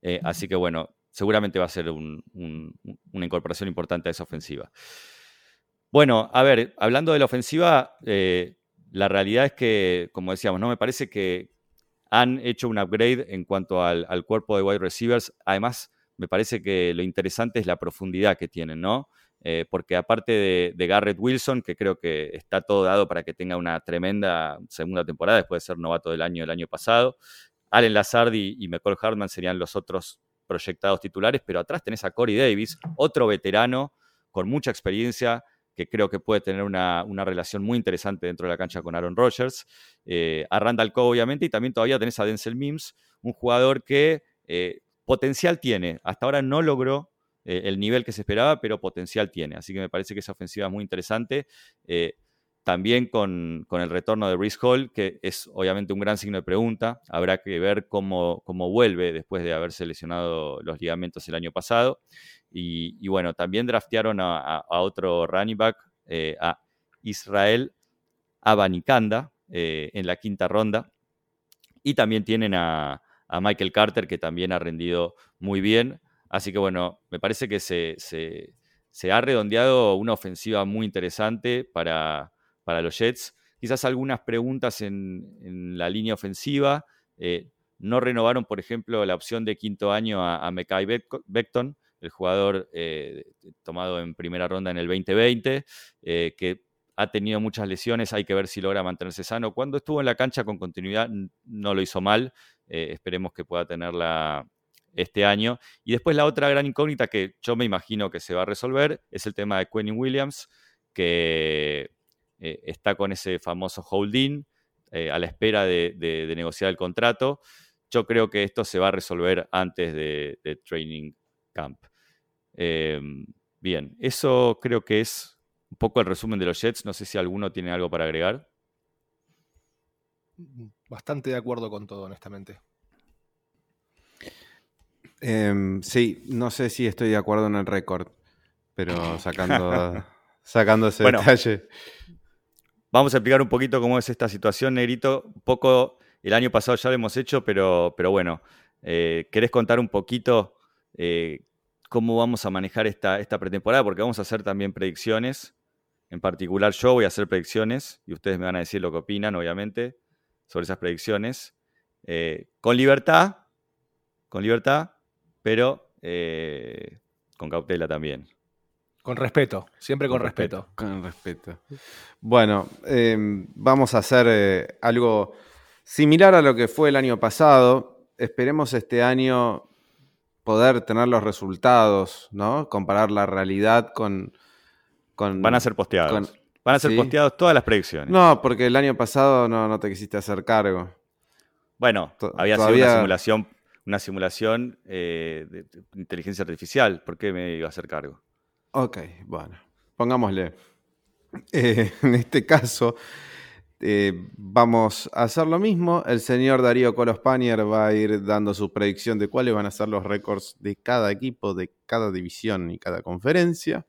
Eh, así que bueno, seguramente va a ser una incorporación importante a esa ofensiva. Bueno, a ver, hablando de la ofensiva, eh, la realidad es que, como decíamos, no me parece que han hecho un upgrade en cuanto al, cuerpo de wide receivers. Además, me parece que lo interesante es la profundidad que tienen, ¿no? Eh, porque aparte de, Garrett Wilson, que creo que está todo dado para que tenga una tremenda segunda temporada, después de ser novato del año el año pasado, Allen Lazardi y, McCall Hartman serían los otros proyectados titulares, pero atrás tenés a Corey Davis, otro veterano con mucha experiencia, que creo que puede tener una, relación muy interesante dentro de la cancha con Aaron Rodgers, eh, a Randall Cobb obviamente, y también todavía tenés a Denzel Mims, un jugador que eh, potencial tiene, hasta ahora no logró eh, el nivel que se esperaba, pero potencial tiene. Así que me parece que esa ofensiva es muy interesante. También con, el retorno de Brice Hall, que es obviamente un gran signo de pregunta. Habrá que ver cómo, cómo vuelve después de haberse lesionado los ligamentos el año pasado. Y, bueno, también draftearon a, otro running back, eh, a Israel Abanikanda, en la quinta ronda. Y también tienen a, Michael Carter, que también ha rendido muy bien. Así que bueno, me parece que se, ha redondeado una ofensiva muy interesante para, los Jets. Quizás algunas preguntas en, la línea ofensiva. Eh, no renovaron, por ejemplo, la opción de quinto año a, a Mekai Beckton, el jugador eh, tomado en primera ronda en el 2020, eh, que ha tenido muchas lesiones, hay que ver si logra mantenerse sano. Cuando estuvo en la cancha con continuidad no lo hizo mal, esperemos que pueda tenerla este año. Y después la otra gran incógnita que yo me imagino que se va a resolver es el tema de Quentin Williams, que eh, está con ese famoso holding eh, a la espera de, negociar el contrato. Yo creo que esto se va a resolver antes de, Training Camp. Em, bien, eso creo que es un poco el resumen de los Jets. No sé si alguno tiene algo para agregar.
Bastante de acuerdo con todo, honestamente.
Em, sí, no sé si estoy de acuerdo en el récord, pero sacando, (laughs) sacando ese detalle.
Vamos a explicar un poquito cómo es esta situación, Negrito. Un poco, el año pasado ya lo hemos hecho, pero, pero bueno, eh, ¿querés contar un poquito eh, cómo vamos a manejar esta, esta pretemporada? Porque vamos a hacer también predicciones. En particular, yo voy a hacer predicciones y ustedes me van a decir lo que opinan, obviamente, sobre esas predicciones. Eh, con libertad, con libertad, pero eh, con cautela también.
Con respeto, siempre con, respeto.
Con respeto. Bueno, em, vamos a hacer eh, algo similar a lo que fue el año pasado. Esperemos este año poder tener los resultados, ¿no? Comparar la realidad con...
Van a ser posteados. Van a ser posteados todas las predicciones.
No, porque el año pasado no, te quisiste hacer cargo.
Bueno, había sido una simulación una simulación eh, de, inteligencia artificial. ¿Por qué me iba a hacer cargo?
Ok, bueno, pongámosle. (laughs) Eh, en este caso, eh, vamos a hacer lo mismo. El señor Darío Colospanier va a ir dando su predicción de cuáles van a ser los récords de cada equipo, de cada división y cada conferencia.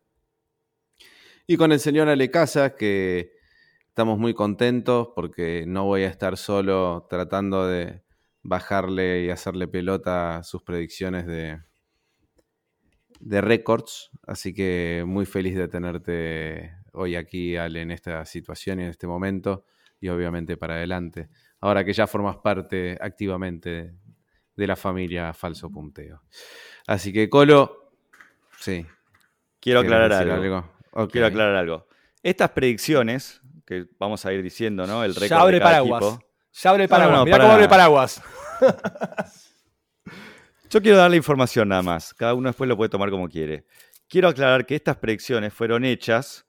Y con el señor Ale Casas, que estamos muy contentos porque no voy a estar solo tratando de bajarle y hacerle pelota a sus predicciones de, de récords. Así que muy feliz de tenerte hoy aquí, Ale, en esta situación y en este momento. Y obviamente para adelante. Ahora que ya formas parte activamente de la familia Falso Punteo. Así que, Colo, sí.
Quiero
¿quieres
aclarar algo. Quiero aclarar algo. Estas predicciones, que vamos a ir diciendo, ¿no? El récord
Ya abre
de cada
paraguas.
equipo.
Ya abre el
No, no,
paraguas.
no,
Mirá
para
cómo abre el
nada.
paraguas. (laughs)
Yo quiero darle información nada más. Cada uno después lo puede tomar como quiere. Quiero aclarar que estas predicciones fueron hechas,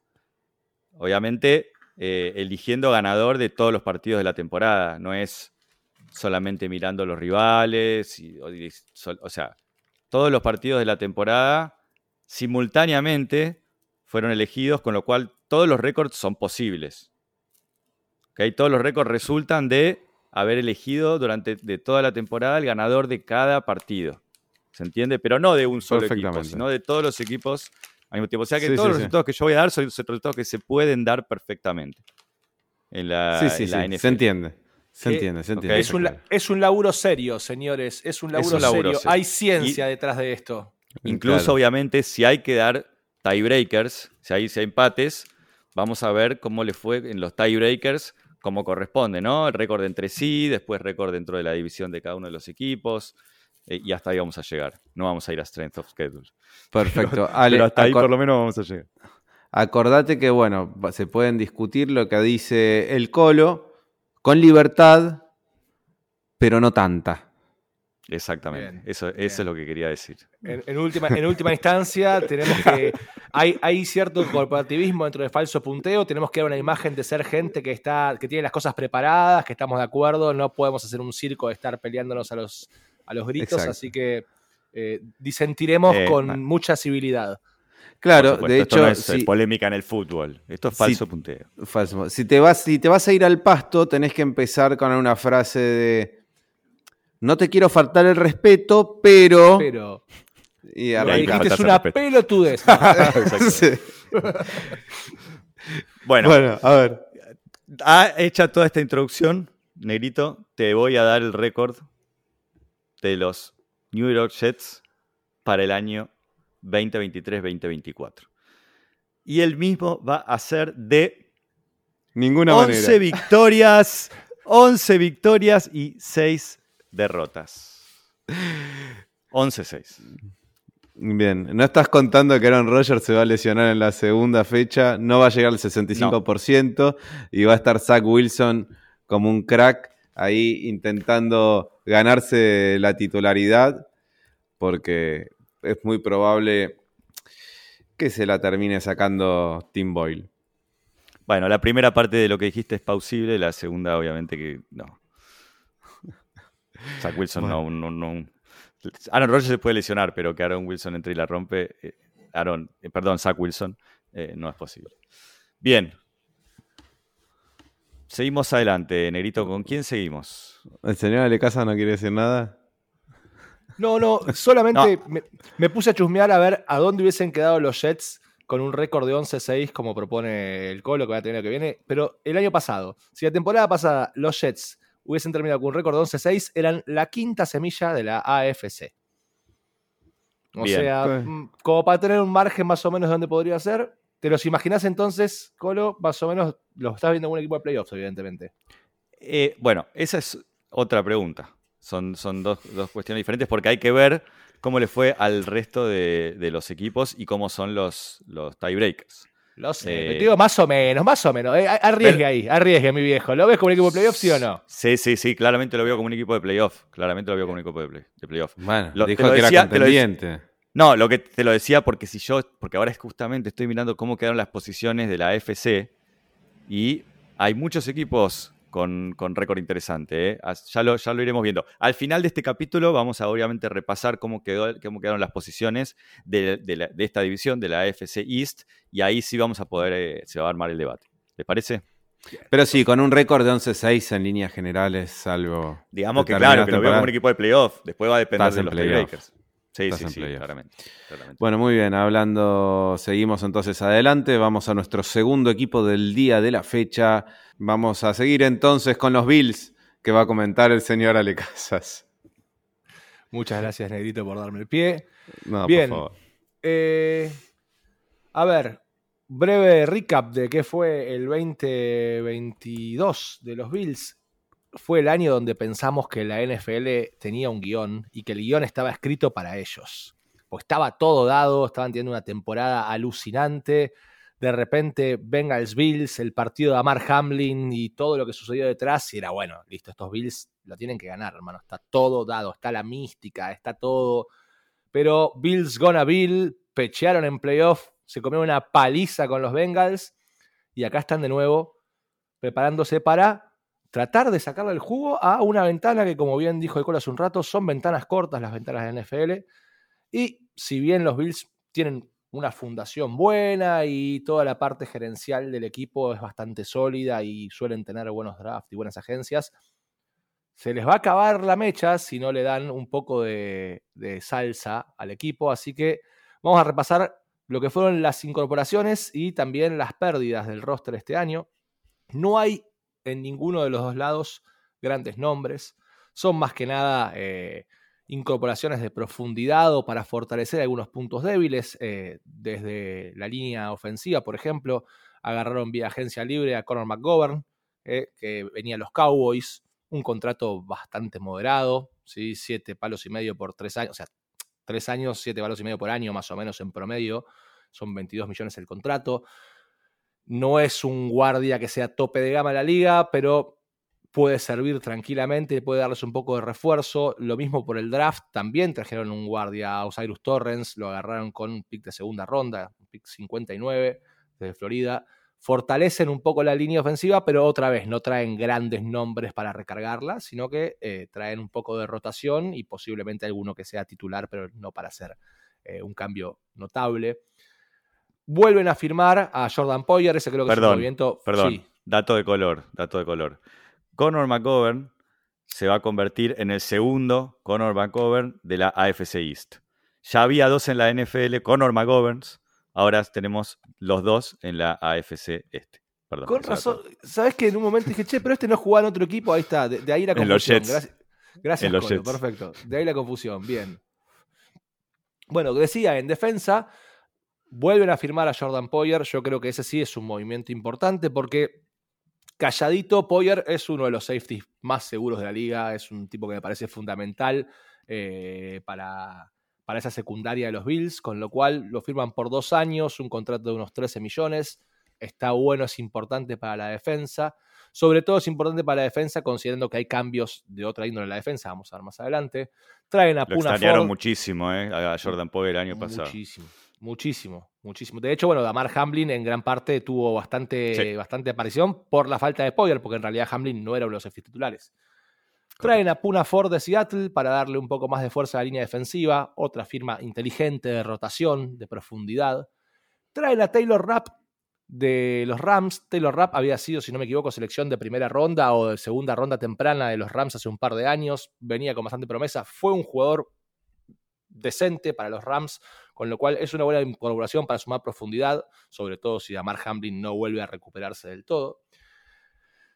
obviamente, eh, eligiendo ganador de todos los partidos de la temporada. No es solamente mirando los rivales. y- o, y- sol- o sea, todos los partidos de la temporada simultáneamente fueron elegidos, con lo cual todos los récords son posibles. ¿Ok? Todos los récords resultan de haber elegido durante de toda la temporada el ganador de cada partido. ¿Se entiende? Pero no de un solo equipo, sino de todos los equipos al mismo tiempo. O sea que
Sí,
todos
sí,
los
sí.
resultados que yo voy a dar son resultados que se pueden dar perfectamente en la,
Sí, sí,
en la
sí.
NFL.
Se entiende. Se entiende, se entiende.
Es un, es un laburo serio, señores. Es un laburo,
un laburo
serio.
serio.
Hay ciencia detrás de esto.
Incluso,
Claro.
obviamente, si hay que dar tiebreakers, si hay, si hay empates, vamos a ver cómo le fue en los tiebreakers, como corresponde, ¿no? El récord entre sí, después récord dentro de la división de cada uno de los equipos, eh, y hasta ahí vamos a llegar. No vamos a ir a Strength of Schedule.
Perfecto. Ale,
Pero hasta ahí por lo menos vamos a llegar.
acordate que, bueno, se pueden discutir lo que dice el Colo con libertad, pero no tanta.
Exactamente.
Bien,
eso,
bien.
eso es lo que quería decir.
En, en última, en última instancia, (laughs) tenemos que. Hay, hay cierto corporativismo dentro de falso punteo. Tenemos que dar una imagen de ser gente que está, que tiene las cosas preparadas, que estamos de acuerdo. No podemos hacer un circo de estar peleándonos a los, a los gritos.
Exacto.
Así que eh, disentiremos
Eh,
con mucha civilidad.
Claro,
supuesto,
de
esto
hecho,
no es eh,
si,
polémica en el fútbol. Esto es falso punteo.
falso. Si te, vas, si te vas a ir al pasto, tenés que empezar con una frase de no te quiero faltar el respeto, pero...
Pero.
y arrancás.
es una pelotudez. (laughs) (laughs)
Sí.
Bueno,
Bueno, a ver.
ha hecha toda esta introducción, Negrito, te voy a dar el récord de los New York Jets para el año 2023-2024. Y el mismo va a ser de
Ninguna
11
manera.
victorias, 11 victorias y 6 derrotas. 11-6.
Bien, no estás contando que Aaron Rodgers se va a lesionar en la segunda fecha, no va a llegar al 65% y va a estar Zach Wilson como un crack ahí intentando ganarse la titularidad porque es muy probable que se la termine sacando Tim Boyle.
Bueno, la primera parte de lo que dijiste es plausible, la segunda obviamente que no. (laughs) Zach Wilson no, no, no. Aaron Rodgers se puede lesionar, pero que Aaron Wilson entre y la rompe, eh, Aaron, eh, perdón, Zach Wilson, eh, no es posible. Bien. Seguimos adelante, Negrito. ¿Con quién seguimos?
¿El señor Alecasa no quiere decir nada?
No, (laughs) no, solamente Me, me puse a chusmear a ver a dónde hubiesen quedado los Jets con un récord de 11-6 como propone el Colo que va a tener que viene. Pero el año pasado, si la temporada pasada los Jets hubiesen terminado con un récord de 11-6, eran la quinta semilla de la AFC. O
Bien.
sea,
Pues-
mm, como para tener un margen más o menos de dónde podría ser. ¿Te los imaginás entonces, Colo? Más o menos lo estás viendo en un equipo de playoffs, evidentemente.
Eh, bueno, esa es otra pregunta. Son, son dos, dos cuestiones diferentes porque hay que ver cómo le fue al resto de, de los equipos y cómo son los, los tiebreakers.
Lo sé,
Eh,
digo más o menos, más o menos. Eh, arriesgue ahí, arriesgue, mi viejo. ¿Lo ves como un equipo de playoffs, sí o no?
Sí, sí, sí, claramente lo veo como un equipo de playoff. Claramente lo veo como un equipo de, play- de playoff.
Bueno,
Lo-
dijo
lo
que
decía-
era
te lo decía-
contendiente.
No, lo que te lo decía porque si yo, porque ahora es justamente estoy mirando cómo quedaron las posiciones de la AFC y hay muchos equipos con, con récord interesante. ¿eh? Ya, lo, ya lo iremos viendo. Al final de este capítulo vamos a obviamente repasar cómo, quedó, cómo quedaron las posiciones de, de la- de esta división, de la AFC East, y ahí sí vamos a poder, eh, se va a armar el debate. ¿Les parece?
Pero sí, con un récord de 11-6 en líneas generales, salvo.
Digamos que claro, que lo veo como un equipo de playoff. Después va a depender
Estás
de los
playoff.
Sí,
Estás
sí, sí, claramente.
Bueno, muy bien, hablando, seguimos entonces adelante, vamos a nuestro segundo equipo del día de la fecha, vamos a seguir entonces con los Bills, que va a comentar el señor Ale Casas.
Muchas gracias, Negrito, por darme el pie.
No,
Bien.
por favor.
Eh, a ver, breve recap de qué fue el 2022 de los Bills. Fue el año donde pensamos que la NFL tenía un guion y que el guion estaba escrito para ellos. Pues estaba todo dado, estaban teniendo una temporada alucinante. De repente, Bengals Bills, el partido de Amar Hamlin y todo lo que sucedió detrás. Y era bueno, listo, estos Bills lo tienen que ganar, hermano. Está todo dado, está la mística, está todo pero Bills gonna Bill, pechearon en playoff, se comieron una paliza con los Bengals y acá están de nuevo preparándose para tratar de sacarle el jugo a una ventana que, como bien dijo Nicole hace un rato, son ventanas cortas las ventanas de la NFL. Y si bien los Bills tienen una fundación buena y toda la parte gerencial del equipo es bastante sólida y suelen tener buenos drafts y buenas agencias, se les va a acabar la mecha si no le dan un poco de salsa al equipo. Así que vamos a repasar lo que fueron las incorporaciones y también las pérdidas del roster este año. No hay en ninguno de los dos lados grandes nombres. Son más que nada eh, incorporaciones de profundidad o para fortalecer algunos puntos débiles. eh, desde la línea ofensiva, por ejemplo, agarraron vía agencia libre a Conor McGovern, eh, que venía a los Cowboys un contrato bastante moderado, ¿sí? siete palos y medio por tres años, o sea, tres años, siete palos y medio por año más o menos en promedio, son 22 millones el contrato. No es un guardia que sea tope de gama de la liga, pero puede servir tranquilamente, puede darles un poco de refuerzo. Lo mismo por el draft, también trajeron un guardia, Osiris Torrens, lo agarraron con un pick de segunda ronda, un pick 59 desde Florida fortalecen un poco la línea ofensiva, pero otra vez no traen grandes nombres para recargarla, sino que eh, traen un poco de rotación y posiblemente alguno que sea titular, pero no para hacer eh, un cambio notable. Vuelven a firmar a Jordan Poyer, ese creo que es un movimiento.
Perdón,
Sí,
dato de color, dato de color. Conor McGovern se va a convertir en el segundo Conor McGovern de la AFC East. Ya había dos en la NFL, Conor McGoverns, ahora tenemos los dos en la AFC Este. Perdón,
con razón. ¿Sabes que en un momento dije, che, pero este no jugaba en otro equipo? Ahí está, de, de ahí la
En los
confusión.
Jets.
Gracias, gracias
En los
Colo,
Jets.
perfecto. De ahí la confusión, bien. Bueno, decía, en defensa, vuelven a firmar a Jordan Poyer. Yo creo que ese sí es un movimiento importante porque calladito, Poyer es uno de los safeties más seguros de la liga. Es un tipo que me parece fundamental eh, para, para esa secundaria de los Bills, con lo cual lo firman por dos años, un contrato de unos 13 millones. Está bueno, es importante para la defensa. Sobre todo es importante para la defensa, considerando que hay cambios de otra índole en la defensa. Vamos a ver más adelante. Traen a
Lo
Puna Ford.
muchísimo, ¿eh? A Jordan Poyer el año pasado.
Muchísimo, muchísimo, muchísimo. De hecho, bueno, Damar Hamlin en gran parte tuvo bastante,
Sí.
bastante aparición por la falta de Poyer, porque en realidad Hamlin no era uno de los titulares. Traen a Puna Ford de Seattle para darle un poco más de fuerza a la línea defensiva, otra firma inteligente de rotación, de profundidad. Traen a Taylor Rapp de los Rams. Taylor Rapp había sido, si no me equivoco, selección de primera ronda o de segunda ronda temprana de los Rams hace un par de años. Venía con bastante promesa. Fue un jugador decente para los Rams, con lo cual es una buena incorporación para sumar profundidad, sobre todo si Damar Hamlin no vuelve a recuperarse del todo.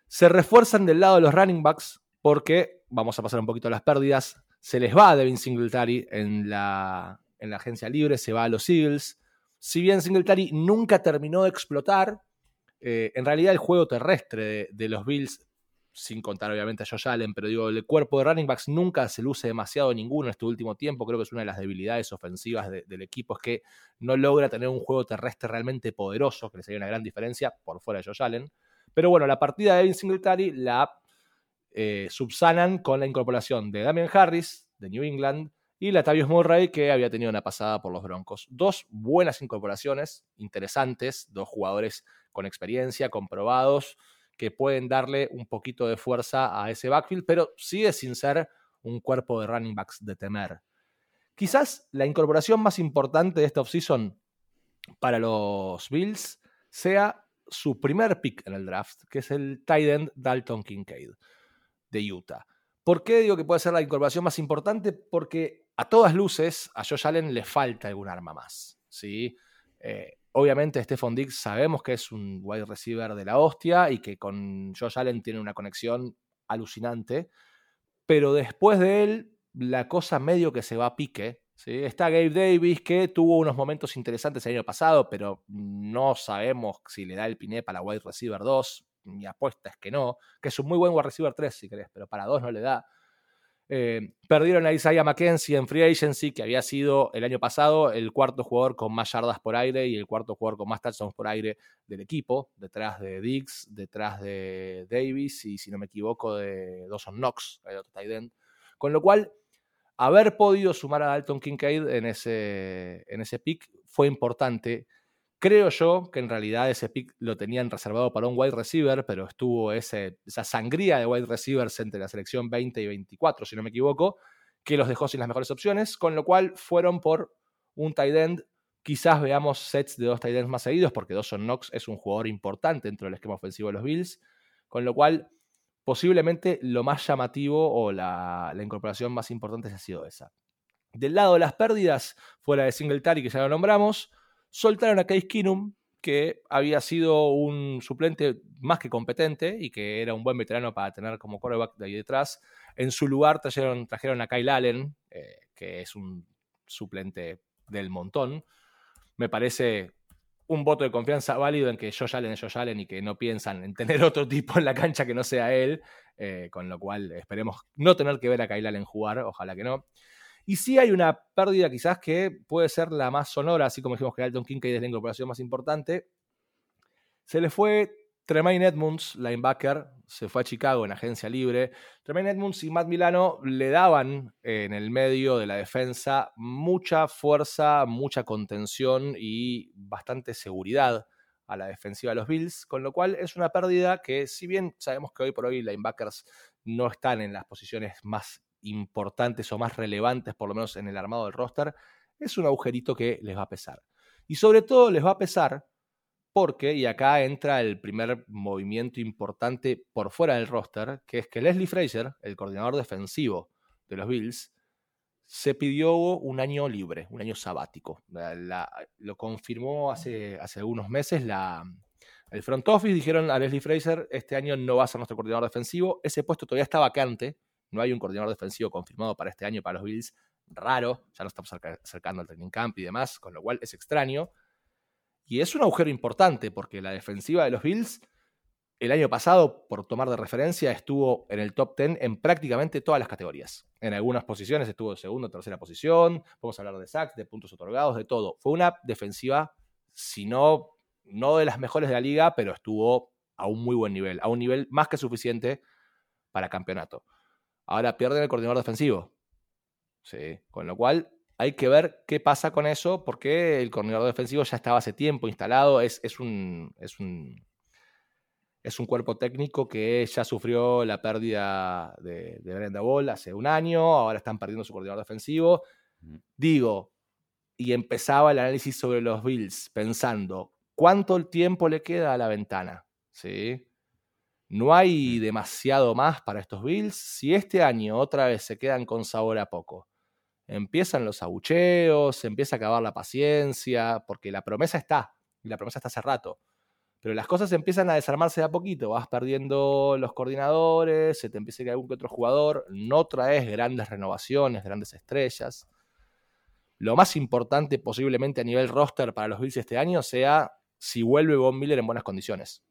Se refuerzan del lado de los running backs porque, vamos a pasar un poquito a las pérdidas, se les va a Devin Singletary en la, en la agencia libre, se va a los Eagles. Si bien Singletary nunca terminó de explotar, eh, en realidad el juego terrestre de, de los Bills, sin contar obviamente a Josh Allen, pero digo, el cuerpo de running backs nunca se luce demasiado ninguno en este último tiempo. Creo que es una de las debilidades ofensivas de- del equipo, es que no logra tener un juego terrestre realmente poderoso, que le sería una gran diferencia por fuera de Josh Allen. Pero bueno, la partida de Devin Singletary la eh, subsanan con la incorporación de Damian Harris, de New England, y Latavius Murray, que había tenido una pasada por los Broncos. Dos buenas incorporaciones, interesantes, dos jugadores con experiencia, comprobados, que pueden darle un poquito de fuerza a ese backfield, pero sigue sin ser un cuerpo de running backs de temer. Quizás la incorporación más importante de esta offseason para los Bills sea su primer pick en el draft, que es el tight end Dalton Kincaid de Utah. ¿Por qué digo que puede ser la incorporación más importante? Porque a todas luces, a Josh Allen le falta algún arma más. ¿sí? Eh, obviamente, Stephon Diggs sabemos que es un wide receiver de la hostia y que con Josh Allen tiene una conexión alucinante, pero después de él, la cosa medio que se va a pique. Está Gabe Davis, que tuvo unos momentos interesantes el año pasado, pero no sabemos si le da el piné para wide receiver 2. Mi apuesta es que no, que es un muy buen wide receiver 3, si querés, pero para 2 no le da. Eh, perdieron a Isaiah McKenzie en Free Agency, que había sido el año pasado el cuarto jugador con más yardas por aire y el cuarto jugador con más touchdowns por aire del equipo, detrás de Diggs, detrás de Davis y, si no me equivoco, de Dawson Knox, el otro tight end. Con lo cual, haber podido sumar a Dalton Kincaid en ese, en ese pick fue importante Creo yo que en realidad ese pick lo tenían reservado para un wide receiver, pero estuvo esa sangría de wide receivers entre la selección 20 y 24, si no me equivoco, que los dejó sin las mejores opciones, con lo cual fueron por un tight end. Quizás veamos sets de dos tight ends más seguidos, porque Dawson Knox es un jugador importante dentro del esquema ofensivo de los Bills, con lo cual posiblemente lo más llamativo o la, la incorporación más importante ha sido esa. Del lado de las pérdidas, fuera de Singletary, que ya lo nombramos, soltaron a Case Keenum, que había sido un suplente más que competente y que era un buen veterano para tener como quarterback de ahí detrás. En su lugar trajeron, trajeron a Kyle Allen, eh, que es un suplente del montón. Me parece un voto de confianza válido en que Josh Allen es Josh Allen y que no piensan en tener (laughs) otro tipo en la cancha que no sea él, eh, con lo cual esperemos no tener que ver a Kyle Allen jugar, ojalá que no. Y sí hay una pérdida quizás que puede ser la más sonora, así como dijimos que Alton Kincaid es la incorporación más importante. Se le fue Tremaine Edmunds, linebacker, se fue a Chicago en agencia libre. Tremaine Edmunds y Matt Milano le daban en el medio de la defensa mucha fuerza, mucha contención y bastante seguridad a la defensiva de los Bills, con lo cual es una pérdida que si bien sabemos que hoy por hoy linebackers no están en las posiciones más importantes o más relevantes, por lo menos en el armado del roster, es un agujerito que les va a pesar. Y sobre todo les va a pesar porque, y acá entra el primer movimiento importante por fuera del roster, que es que Leslie Fraser, el coordinador defensivo de los Bills, se pidió un año libre, un año sabático. lo confirmó hace, hace algunos meses la, el front office. Dijeron a Leslie Fraser, este año no va a ser nuestro coordinador defensivo. Ese puesto todavía está vacante no hay un coordinador defensivo confirmado para este año para los Bills. Raro, ya nos estamos acercando al training camp y demás, con lo cual es extraño. Y es un agujero importante porque la defensiva de los Bills el año pasado, por tomar de referencia, estuvo en el top 10 en prácticamente todas las categorías. En algunas posiciones estuvo en segunda o tercera posición. Podemos hablar de sacks, de puntos otorgados, de todo. Fue una defensiva, si no, no de las mejores de la liga, pero estuvo a un muy buen nivel, a un nivel más que suficiente para campeonato. Ahora pierden el coordinador defensivo. Sí, con lo cual hay que ver qué pasa con eso, porque el coordinador defensivo ya estaba hace tiempo instalado, es, es, un, es, un, es un cuerpo técnico que ya sufrió la pérdida de, de Brenda Ball hace un año, ahora están perdiendo su coordinador defensivo. Digo, y empezaba el análisis sobre los Bills pensando, ¿cuánto tiempo le queda a la ventana? ¿Sí? No hay demasiado más para estos Bills. Si este año otra vez se quedan con sabor a poco, empiezan los abucheos, se empieza a acabar la paciencia, porque la promesa está, y la promesa está hace rato. Pero las cosas empiezan a desarmarse de a poquito, vas perdiendo los coordinadores, se te empieza a caer algún que otro jugador, no traes grandes renovaciones, grandes estrellas. Lo más importante posiblemente a nivel roster para los Bills este año sea si vuelve Von Miller en buenas condiciones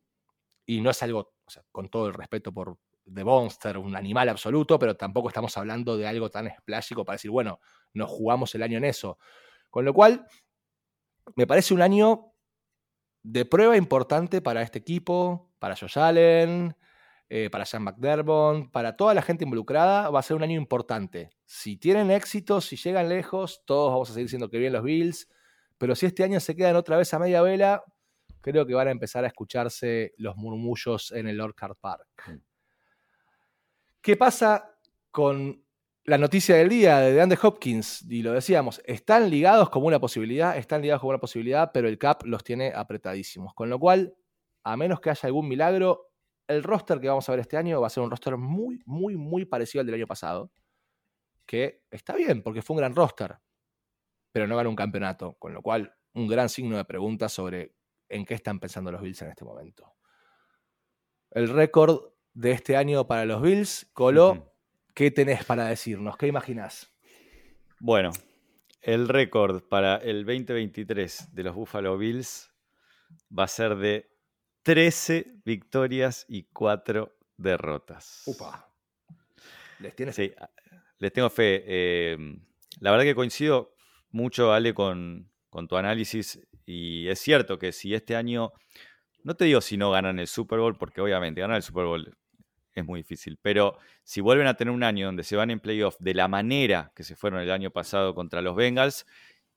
y no es algo, con todo el respeto por The Monster, un animal absoluto, pero tampoco estamos hablando de algo tan esplásico para decir, bueno, nos jugamos el año en eso. Con lo cual, me parece un año de prueba importante para este equipo, para Josh Allen, eh, para Sean McDermott, para toda la gente involucrada, va a ser un año importante. Si tienen éxito, si llegan lejos, todos vamos a seguir diciendo que bien los Bills, pero si este año se quedan otra vez a media vela, creo que van a empezar a escucharse los murmullos en el Orchard Park. Mm. ¿Qué pasa con la noticia del día de DeAndre Hopkins? Y lo decíamos, están ligados como una posibilidad, están ligados como una posibilidad, pero el cap los tiene apretadísimos. Con lo cual, a menos que haya algún milagro, el roster que vamos a ver este año va a ser un roster muy, muy, muy parecido al del año pasado. que está bien, porque fue un gran roster, pero no ganó un campeonato, con lo cual un gran signo de pregunta sobre en qué están pensando los Bills en este momento. El récord de este año para los Bills, Colo, ¿qué tenés para decirnos? ¿Qué imaginás?
Bueno, el récord para el 2023 de los Buffalo Bills va a ser de 13 victorias y 4 derrotas.
Upa. ¿Les tienes?
Sí, les tengo fe. Em, la verdad que coincido mucho, Ale, con, con tu análisis. Y es cierto que si este año, no te digo si no ganan el Super Bowl, porque obviamente ganar el Super Bowl es muy difícil, pero si vuelven a tener un año donde se van en playoff de la manera que se fueron el año pasado contra los Bengals,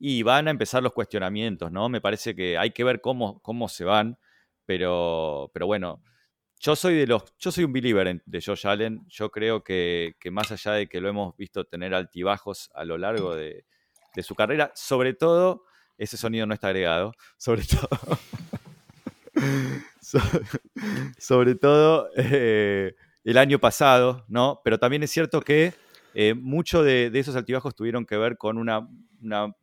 y van a empezar los cuestionamientos, ¿no? Me parece que hay que ver cómo, cómo se van, pero, pero bueno, yo soy de los, yo soy un believer de Josh Allen. Yo creo que, más allá de que lo hemos visto tener altibajos a lo largo de su carrera, sobre todo, ese sonido no está agregado, (laughs) sobre todo, (laughs) sobre, todo eh, el año pasado, ¿no? Pero también es cierto que eh, muchos de, esos altibajos tuvieron que ver con una,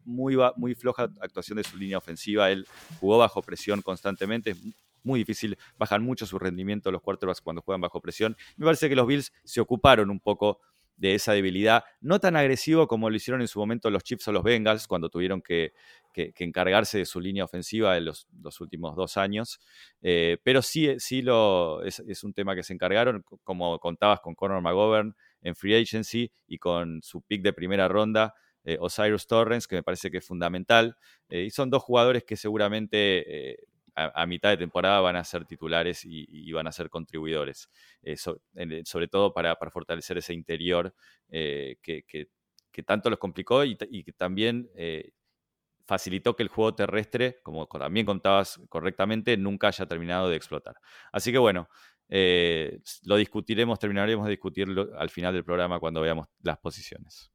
muy, muy floja actuación de su línea ofensiva. Él jugó bajo presión constantemente. Muy difícil, bajan mucho su rendimiento los quarterbacks cuando juegan bajo presión. Me parece que los Bills se ocuparon un poco de esa debilidad, no tan agresivo como lo hicieron en su momento los Chiefs o los Bengals cuando tuvieron que, encargarse de su línea ofensiva en los, últimos dos años, eh, pero sí, sí lo, es, un tema que se encargaron, como contabas con Conor McGovern en Free Agency y con su pick de primera ronda. Eh, Osiris Torrens, que me parece que es fundamental. Eh, y son dos jugadores que seguramente a, mitad de temporada van a ser titulares y, van a ser contribuidores, eh, sobre todo para, fortalecer ese interior eh, que, tanto los complicó y, que también eh, facilitó que el juego terrestre, como también contabas correctamente, nunca haya terminado de explotar. Así que bueno, lo discutiremos, terminaremos de discutirlo al final del programa cuando veamos las posiciones.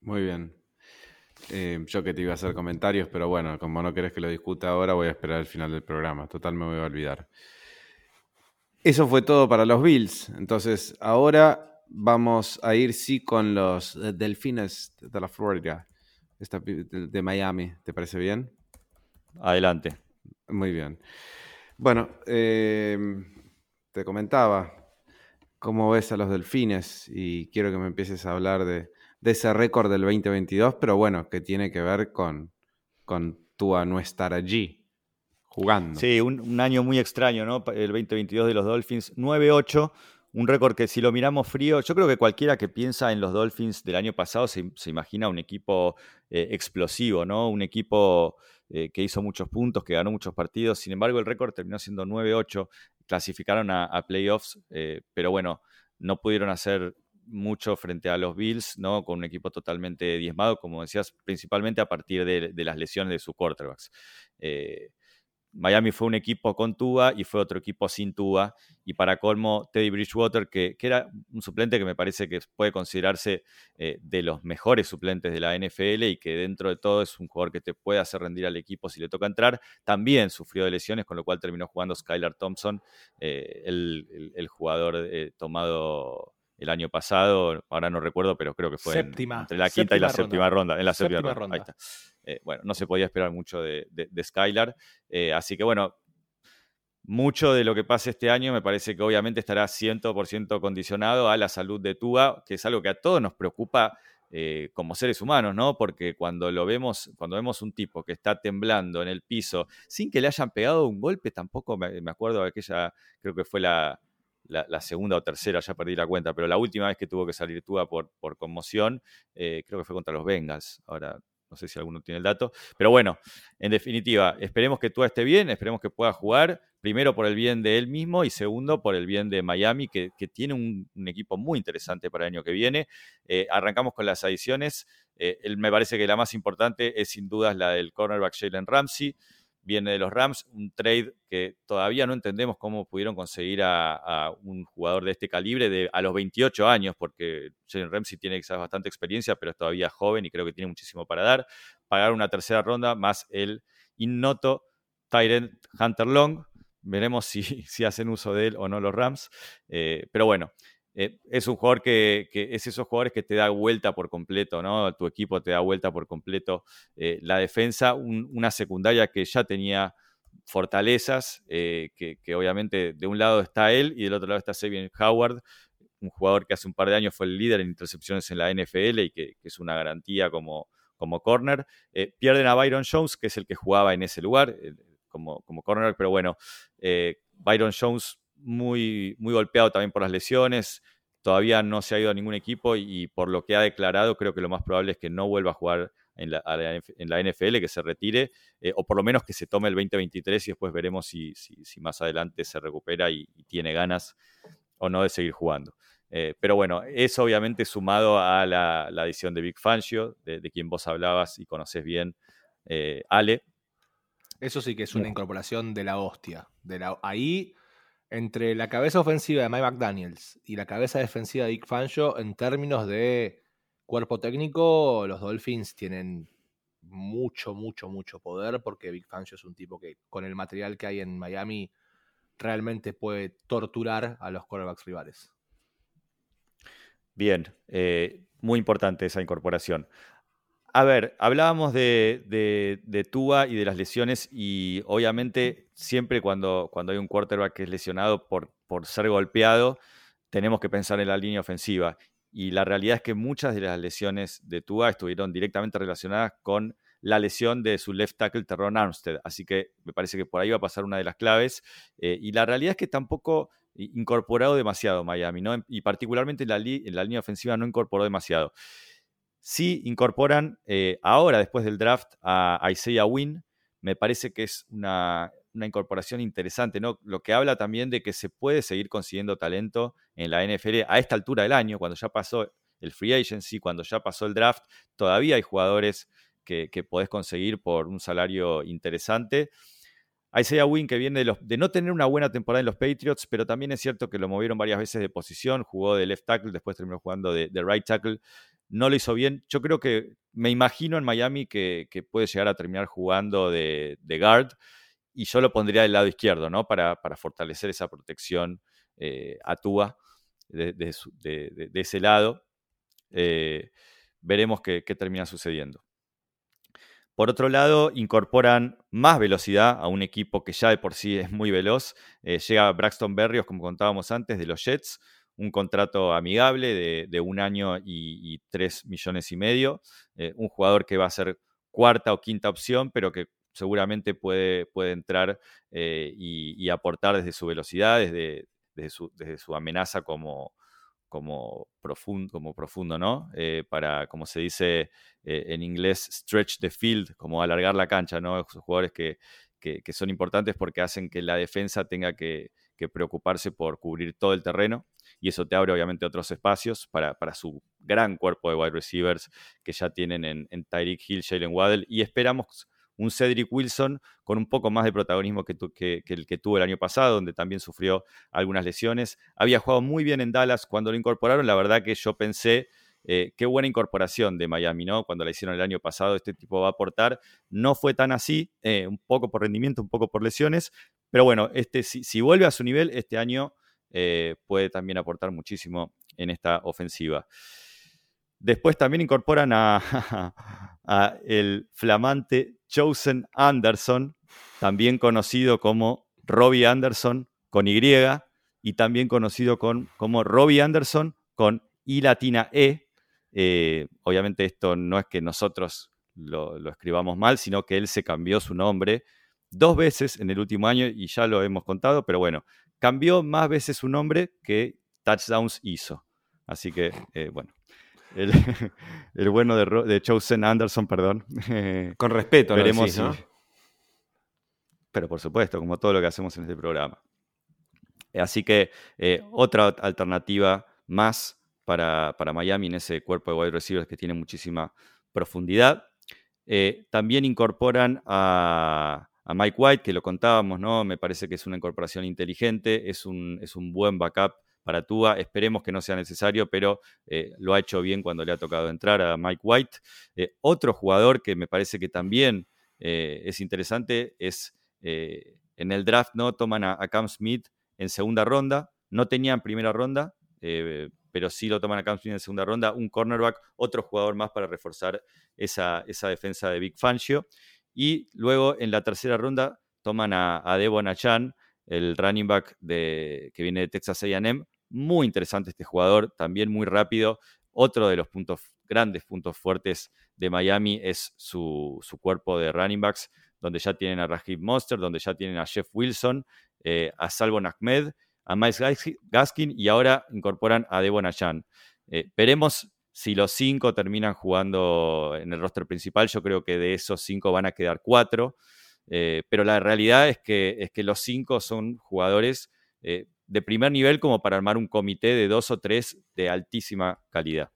Muy bien. Eh, yo que te iba a hacer comentarios, pero bueno, como no querés que lo discuta ahora, voy a esperar al final del programa. Total, me voy a olvidar. Eso fue todo para los Bills. Entonces, ahora vamos a ir sí con los Delfines de la Florida, de Miami. ¿Te parece bien?
Adelante.
Muy bien. Bueno, em, te comentaba cómo ves a los Delfines y quiero que me empieces a hablar de, de ese récord del 2022, pero bueno, que tiene que ver con, con tu a no estar allí jugando.
Sí, un, año muy extraño, ¿no? El 2022 de los Dolphins, 9-8, un récord que si lo miramos frío, yo creo que cualquiera que piensa en los Dolphins del año pasado se, imagina un equipo eh, explosivo, ¿no? Un equipo eh, que hizo muchos puntos, que ganó muchos partidos, sin embargo el récord terminó siendo 9-8, clasificaron a, playoffs, eh, pero bueno, no pudieron hacer mucho frente a los Bills, ¿no? Con un equipo totalmente diezmado, como decías, principalmente a partir de, las lesiones de sus quarterbacks. Eh, Miami fue un equipo con Tua y fue otro equipo sin Tua. Y para colmo, Teddy Bridgewater, que, era un suplente que me parece que puede considerarse eh, de los mejores suplentes de la NFL y que dentro de todo es un jugador que te puede hacer rendir al equipo si le toca entrar, también sufrió de lesiones, con lo cual terminó jugando Skylar Thompson, eh, el, jugador tomado el año pasado, ahora no recuerdo, pero creo que fue entre la quinta y la séptima ronda. En la séptima, ronda. Eh, bueno, no se podía esperar mucho de, de, Skylar. Eh, así que bueno, mucho de lo que pase este año me parece que obviamente estará 100% condicionado a la salud de Tua, que es algo que a todos nos preocupa eh, como seres humanos, ¿no? Porque cuando lo vemos, cuando vemos un tipo que está temblando en el piso sin que le hayan pegado un golpe, tampoco me, me acuerdo de aquella, creo que fue la, la, segunda o tercera, ya perdí la cuenta, pero la última vez que tuvo que salir Tua por, por conmoción, eh, creo que fue contra los Bengals. Ahora no sé si alguno tiene el dato. Pero bueno, en definitiva, esperemos que Tua esté bien, esperemos que pueda jugar, primero por el bien de él mismo y segundo por el bien de Miami, que, tiene un, equipo muy interesante para el año que viene. Eh, arrancamos con las adiciones. Eh, me parece que la más importante es sin dudas la del cornerback Jalen Ramsey viene de los Rams, un trade que todavía no entendemos cómo pudieron conseguir a, un jugador de este calibre de, a los 28 años, porque Jalen Ramsey tiene quizás bastante experiencia, pero es todavía joven y creo que tiene muchísimo para dar. Pagar una tercera ronda más el innoto Tyrant Hunter Long. Veremos si, (laughs) si hacen uso de él o no los Rams. Eh, pero bueno, eh, es un jugador que, es esos jugadores que te da vuelta por completo, ¿no? Tu equipo te da vuelta por completo eh, la defensa, una secundaria que ya tenía fortalezas, eh, que, obviamente de un lado está él y del otro lado está Sabian Howard, un jugador que hace un par de años fue el líder en intercepciones en la NFL y que, es una garantía como, como corner. pierden a Byron Jones, que es el que jugaba en ese lugar como, como corner, pero bueno, Byron Jones muy, muy golpeado también por las lesiones. Todavía no se ha ido a ningún equipo y, por lo que ha declarado, creo que lo más probable es que no vuelva a jugar en la, en la NFL, que se retire, eh, o por lo menos que se tome el 2023 y después veremos si, si, más adelante se recupera y, tiene ganas o no de seguir jugando. Eh, pero bueno, eso obviamente sumado a la, la adición de Big Fangio, de, quien vos hablabas y conoces bien, eh, Ale.
Eso sí que es una incorporación de la hostia. De la, ahí entre la cabeza ofensiva de Mike McDaniels y la cabeza defensiva de Dick Fangio, en términos de cuerpo técnico, los Dolphins tienen mucho, mucho, mucho poder porque Big Fangio es un tipo que con el material que hay en Miami realmente puede torturar a los quarterbacks rivales.
Bien, eh, muy importante esa incorporación. A ver, hablábamos de, de, Tua y de las lesiones y obviamente siempre cuando, cuando hay un quarterback que es lesionado por, por ser golpeado, tenemos que pensar en la línea ofensiva. Y la realidad es que muchas de las lesiones de Tua estuvieron directamente relacionadas con la lesión de su left tackle Terron Armstead. Así que me parece que por ahí va a pasar una de las claves. Eh, y la realidad es que tampoco incorporado demasiado Miami, ¿no? Y particularmente en la, en la línea ofensiva no incorporó demasiado. Sí incorporan eh, ahora, después del draft, a Isaiah Wynn. Me parece que es una, incorporación interesante, ¿no? Lo que habla también de que se puede seguir consiguiendo talento en la NFL a esta altura del año, cuando ya pasó el free agency, cuando ya pasó el draft, todavía hay jugadores que, podés conseguir por un salario interesante. Isaiah Wynn que viene de, de, no tener una buena temporada en los Patriots, pero también es cierto que lo movieron varias veces de posición, jugó de left tackle, después terminó jugando de right tackle no lo hizo bien. Yo creo que me imagino en Miami que, puede llegar a terminar jugando de, guard y yo lo pondría del lado izquierdo, ¿no? Para, fortalecer esa protección eh, a Tua de, ese lado. Eh, veremos qué, termina sucediendo. Por otro lado, incorporan más velocidad a un equipo que ya de por sí es muy veloz. Eh, llega Braxton Berrios, como contábamos antes, de los Jets, un contrato amigable de, un año y, tres millones y medio. Eh, un jugador que va a ser cuarta o quinta opción, pero que seguramente puede, puede entrar eh, y, aportar desde su velocidad, desde, desde, su, amenaza como, como, profundo, como profundo, ¿no? Eh, para, como se dice en inglés, stretch the field, como alargar la cancha, ¿no? Esos jugadores que, que, son importantes porque hacen que la defensa tenga que, preocuparse por cubrir todo el terreno y eso te abre obviamente otros espacios para, su gran cuerpo de wide receivers que ya tienen en, en Tyreek Hill, Jalen Waddell y esperamos un Cedric Wilson con un poco más de protagonismo que, el que tuvo el año pasado, donde también sufrió algunas lesiones. Había jugado muy bien en Dallas cuando lo incorporaron, la verdad que yo pensé eh, qué buena incorporación de Miami, ¿no? Cuando la hicieron el año pasado, este tipo va a aportar. No fue tan así, eh, un poco por rendimiento, un poco por lesiones, pero bueno, este, si, vuelve a su nivel, este año eh, puede también aportar muchísimo en esta ofensiva. Después también incorporan a (laughs) el flamante Chosen Anderson, también conocido como Robbie Anderson con Y y también conocido con, como Robbie Anderson con I latina E, eh, obviamente esto no es que nosotros lo, escribamos mal, sino que él se cambió su nombre dos veces en el último año y ya lo hemos contado, pero bueno, cambió más veces su nombre que touchdowns hizo. Así que, eh, bueno, (laughs) el, bueno de, de, Chosen Anderson, perdón. (laughs)
Con respeto,
veremos ¿no? Pero por supuesto, como todo lo que hacemos en este programa. Así que eh, otra alternativa más para, Miami en ese cuerpo de wide receivers que tiene muchísima profundidad. Eh, también incorporan a, Mike White, que lo contábamos, ¿no? Me parece que es una incorporación inteligente, es un, es un buen backup para Tua. Esperemos que no sea necesario, pero eh, lo ha hecho bien cuando le ha tocado entrar a Mike White. Eh, otro jugador que me parece que también es interesante es en el draft, ¿no? Toman a, Cam Smith en segunda ronda. No tenían primera ronda, eh, pero sí lo toman a Cam Smith en segunda ronda, un cornerback, otro jugador más para reforzar esa, esa defensa de Big Fangio. Y luego en la tercera ronda toman a, a Devon Achan, el running back de, que viene de Texas AM. Muy interesante este jugador, también muy rápido. Otro de los puntos, grandes puntos fuertes de Miami es su, cuerpo de running backs, donde ya tienen a Rajiv Monster, donde ya tienen a Jeff Wilson, eh, a Salvo Ahmed, a Miles Gaskin y ahora incorporan a Devon Achan. Eh, veremos si los cinco terminan jugando en el roster principal. Yo creo que de esos cinco van a quedar cuatro. Eh, pero la realidad es que, es que los cinco son jugadores de primer nivel como para armar un comité de dos o tres de altísima calidad.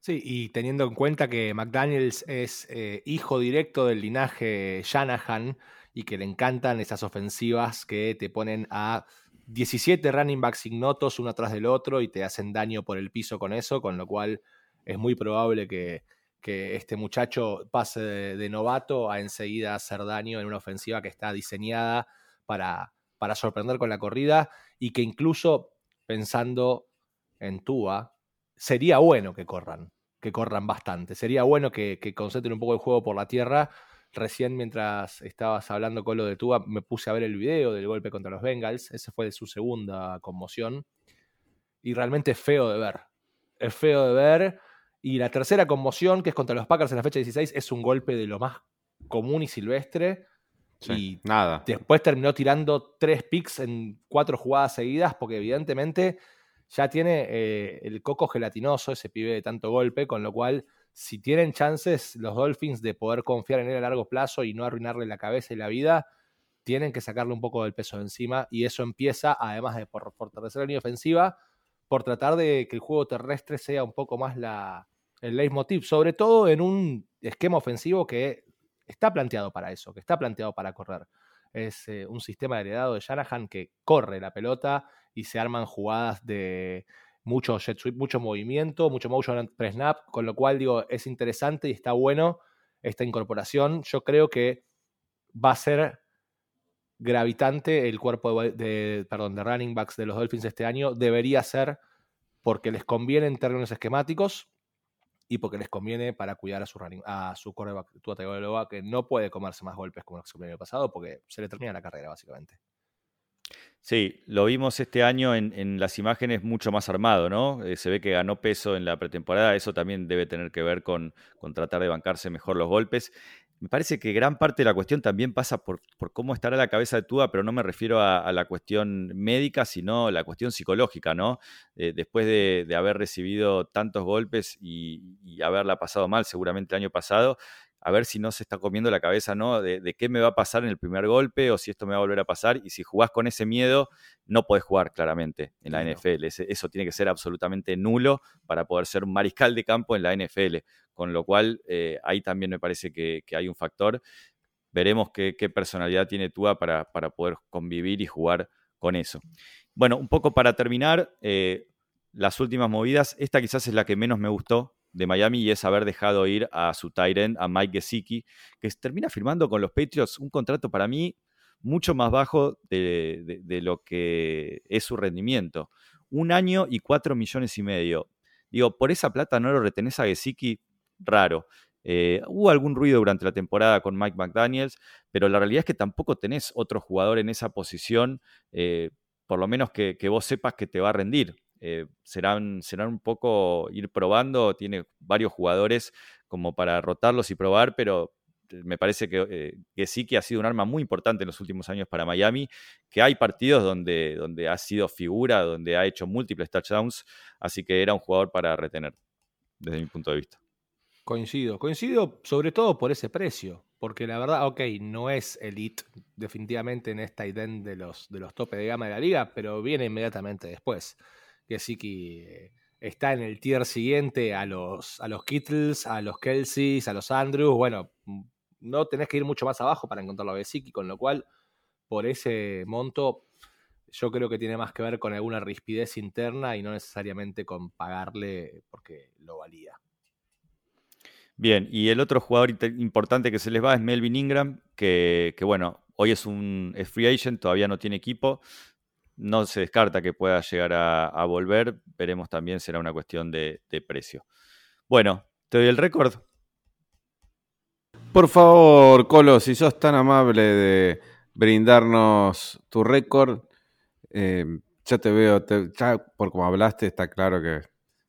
Sí, y teniendo en cuenta que McDaniels es eh, hijo directo del linaje Shanahan y que le encantan esas ofensivas que te ponen a 17 running backs ignotos uno atrás del otro y te hacen daño por el piso con eso, con lo cual es muy probable que, que este muchacho pase de, novato a enseguida hacer daño en una ofensiva que está diseñada para, para sorprender con la corrida y que incluso pensando en Tua, sería bueno que corran, que corran bastante. Sería bueno que, concentren un poco el juego por la tierra. Recién mientras estabas hablando con lo de Tua, me puse a ver el video del golpe contra los Bengals. Ese fue de su segunda conmoción. Y realmente es feo de ver. Es feo de ver y la tercera conmoción, que es contra los Packers en la fecha 16, es un golpe de lo más común y silvestre. Y nada. después terminó tirando tres picks en cuatro jugadas seguidas, porque evidentemente ya tiene eh, el coco gelatinoso, ese pibe de tanto golpe, con lo cual, si tienen chances los Dolphins de poder confiar en él a largo plazo y no arruinarle la cabeza y la vida, tienen que sacarle un poco del peso de encima. Y eso empieza, además de por fortalecer la línea ofensiva, por tratar de que el juego terrestre sea un poco más la, el leitmotiv, sobre todo en un esquema ofensivo que está planteado para eso, que está planteado para correr. Es eh, un sistema heredado de Shanahan que corre la pelota y se arman jugadas de mucho jet mucho movimiento, mucho motion pre-snap, con lo cual digo, es interesante y está bueno esta incorporación. Yo creo que va a ser gravitante el cuerpo de, perdón, de running backs de los Dolphins este año. Debería ser porque les conviene en términos esquemáticos y porque les conviene para cuidar a su running, a su coreback que no puede comerse más golpes como el año pasado porque se le termina la carrera básicamente.
Sí, lo vimos este año en, las imágenes mucho más armado, ¿no? Eh, se ve que ganó peso en la pretemporada, eso también debe tener que ver con, con tratar de bancarse mejor los golpes me parece que gran parte de la cuestión también pasa por, cómo estará la cabeza de Tua, pero no me refiero a, la cuestión médica, sino la cuestión psicológica, ¿no? Eh, después de, haber recibido tantos golpes y, haberla pasado mal seguramente el año pasado, a ver si no se está comiendo la cabeza, ¿no? De, qué me va a pasar en el primer golpe o si esto me va a volver a pasar. Y si jugás con ese miedo, no podés jugar claramente en la NFL. eso tiene que ser absolutamente nulo para poder ser un mariscal de campo en la NFL. Con lo cual, eh, ahí también me parece que, hay un factor. Veremos qué, personalidad tiene Tua para, para, poder convivir y jugar con eso. Bueno, un poco para terminar, eh, las últimas movidas. Esta quizás es la que menos me gustó de Miami y es haber dejado ir a su Tyrant, a Mike Gesicki, que termina firmando con los Patriots un contrato para mí mucho más bajo de, lo que es su rendimiento. Un año y cuatro millones y medio. Digo, por esa plata no lo retenés a Gesicki, raro. Eh, hubo algún ruido durante la temporada con Mike McDaniels, pero la realidad es que tampoco tenés otro jugador en esa posición, eh, por lo menos que, vos sepas que te va a rendir. Eh, serán, serán un poco ir probando, tiene varios jugadores como para rotarlos y probar, pero eh, me parece que, eh, que, sí que ha sido un arma muy importante en los últimos años para Miami, que hay partidos donde, donde ha sido figura, donde ha hecho múltiples touchdowns, así que era un jugador para retener, desde mi punto de vista.
Coincido, coincido sobre todo por ese precio, porque la verdad, ok, no es elite definitivamente en esta idea de los, de los topes de gama de la liga, pero viene inmediatamente después sí que está en el tier siguiente a los, a los Kittles, a los Kelseys, a los Andrews. Bueno, mm, no tenés que ir mucho más abajo para encontrarlo a Besiki, con lo cual, por ese monto, yo creo que tiene más que ver con alguna rispidez interna y no necesariamente con pagarle porque lo valía.
Bien, y el otro jugador importante que se les va es Melvin Ingram, que, que bueno, hoy es un free agent, todavía no tiene equipo, no se descarta que pueda llegar a, volver. Veremos también, será una cuestión de, de precio. Bueno, te doy el récord.
Por favor, Colo, si sos tan amable de brindarnos tu récord, eh, ya te veo, ya por como hablaste, está claro que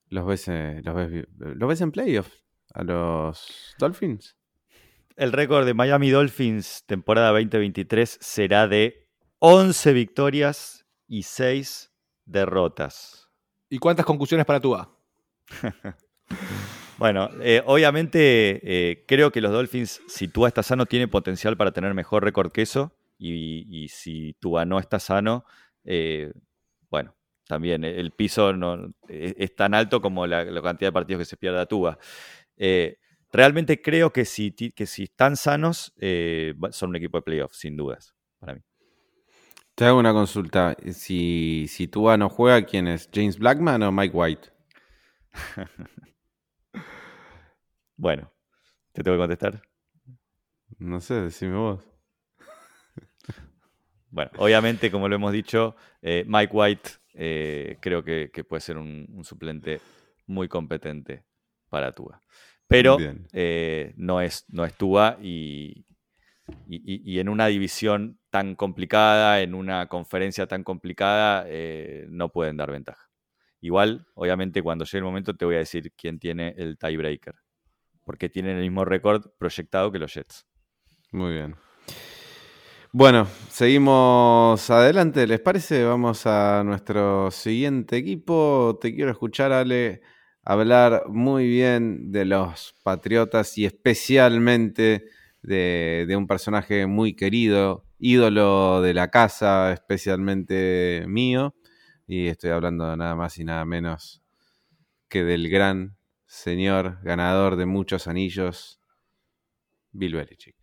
los ves, eh, los ves, los ves en playoffs a los Dolphins.
El récord de Miami Dolphins temporada 2023 será de 11 victorias y 6 derrotas.
¿Y cuántas conclusiones para tú? (laughs)
Bueno, eh, obviamente eh, creo que los Dolphins, si Tua está sano, tiene potencial para tener mejor récord que eso. Y, si Tua no está sano, eh, bueno, también el piso no, es, tan alto como la, cantidad de partidos que se pierde a Tua. realmente creo que si, que si están sanos, son un equipo de playoffs, sin dudas, para mí.
Te hago una consulta. Si, si Tua no juega, ¿quién es? ¿James Blackman o Mike White? (laughs)
Bueno, ¿te tengo que contestar?
No sé, decime vos. (laughs)
Bueno, obviamente, como lo hemos dicho, eh, Mike White eh, creo que, puede ser un, suplente muy competente para Tua. Pero eh, no, es, no es Tua y, y, en una división tan complicada, en una conferencia tan complicada, no pueden dar ventaja. Igual, obviamente, cuando llegue el momento te voy a decir quién tiene el tiebreaker porque tienen el mismo récord proyectado que los Jets.
Muy bien. Bueno, seguimos adelante, ¿les parece? Vamos a nuestro siguiente equipo. Te quiero escuchar, Ale, hablar muy bien de los Patriotas y especialmente de, un personaje muy querido, ídolo de la casa, especialmente mío. Y estoy hablando nada más y nada menos que del gran señor ganador de muchos anillos, Bill Belichick.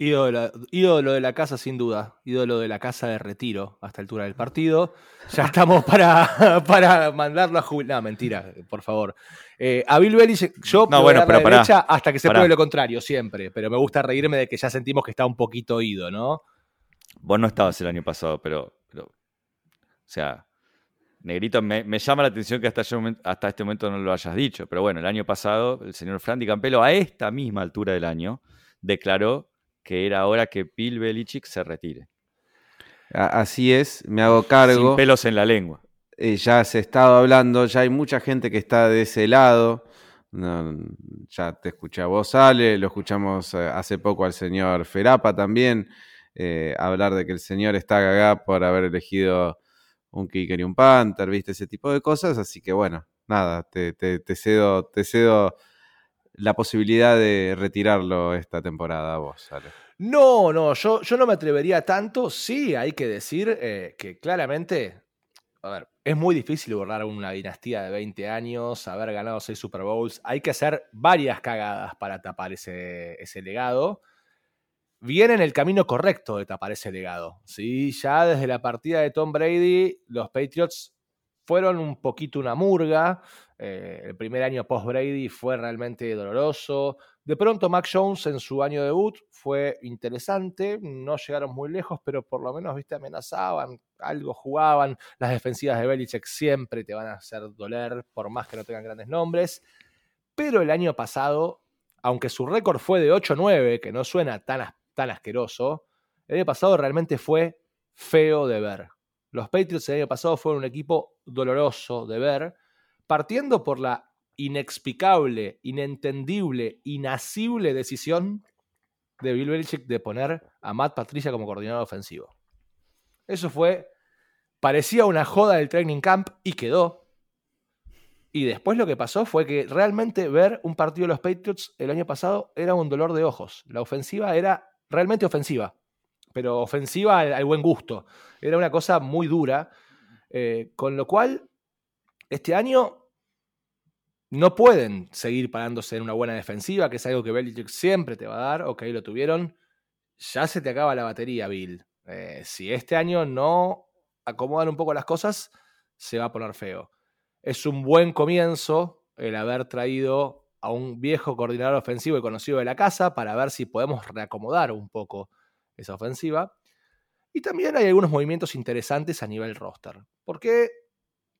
Ídolo, de la casa, sin duda. Ídolo de la casa de retiro a esta altura del partido. Ya estamos para, (laughs) para mandarlo a jubilar. No, mentira, por favor. Eh, a Bill Belichick, yo
no, bueno, pero la derecha
hasta que se pruebe lo contrario, siempre. Pero me gusta reírme de que ya sentimos que está un poquito ido, ¿no?
Vos no estabas el año pasado, pero, pero o sea, Negrito, me, llama la atención que hasta, hasta, este momento no lo hayas dicho, pero bueno, el año pasado el señor Frandy Campelo a esta misma altura del año declaró que era hora que Bill Belichick se retire.
Así es, me hago cargo.
Sin pelos en la lengua.
Eh, ya se ha estado hablando, ya hay mucha gente que está de ese lado. ya te escuché a vos, Ale, lo escuchamos eh, hace poco al señor Ferapa también, eh, hablar de que el señor está gagá por haber elegido un kicker y un panther, viste, ese tipo de cosas. Así que bueno, nada, te, cedo, te cedo la posibilidad de retirarlo esta temporada vos, Ale.
No, no, yo, yo no me atrevería tanto. Sí, hay que decir eh, que claramente, a ver, es muy difícil borrar una dinastía de 20 años, haber ganado 6 Super Bowls. Hay que hacer varias cagadas para tapar ese, ese legado viene en el camino correcto de tapar ese legado. ¿sí? Ya desde la partida de Tom Brady, los Patriots fueron un poquito una murga. Eh, el primer año post-Brady fue realmente doloroso. De pronto, Mac Jones en su año debut fue interesante. No llegaron muy lejos, pero por lo menos ¿viste? amenazaban, algo jugaban. Las defensivas de Belichick siempre te van a hacer doler, por más que no tengan grandes nombres. Pero el año pasado, aunque su récord fue de 8-9, que no suena tan tan asqueroso, el año pasado realmente fue feo de ver. Los Patriots el año pasado fueron un equipo doloroso de ver, partiendo por la inexplicable, inentendible, inasible decisión de Bill Belichick de poner a Matt Patricia como coordinador ofensivo. Eso fue, parecía una joda del training camp y quedó. Y después lo que pasó fue que realmente ver un partido de los Patriots el año pasado era un dolor de ojos. La ofensiva era realmente ofensiva, pero ofensiva al, buen gusto. Era una cosa muy dura, eh, con lo cual este año no pueden seguir parándose en una buena defensiva, que es algo que Belichick siempre te va a dar, ok, lo tuvieron, ya se te acaba la batería, Bill. Eh, si este año no acomodan un poco las cosas, se va a poner feo. Es un buen comienzo el haber traído a un viejo coordinador ofensivo y conocido de la casa para ver si podemos reacomodar un poco esa ofensiva. Y también hay algunos movimientos interesantes a nivel roster. ¿Por qué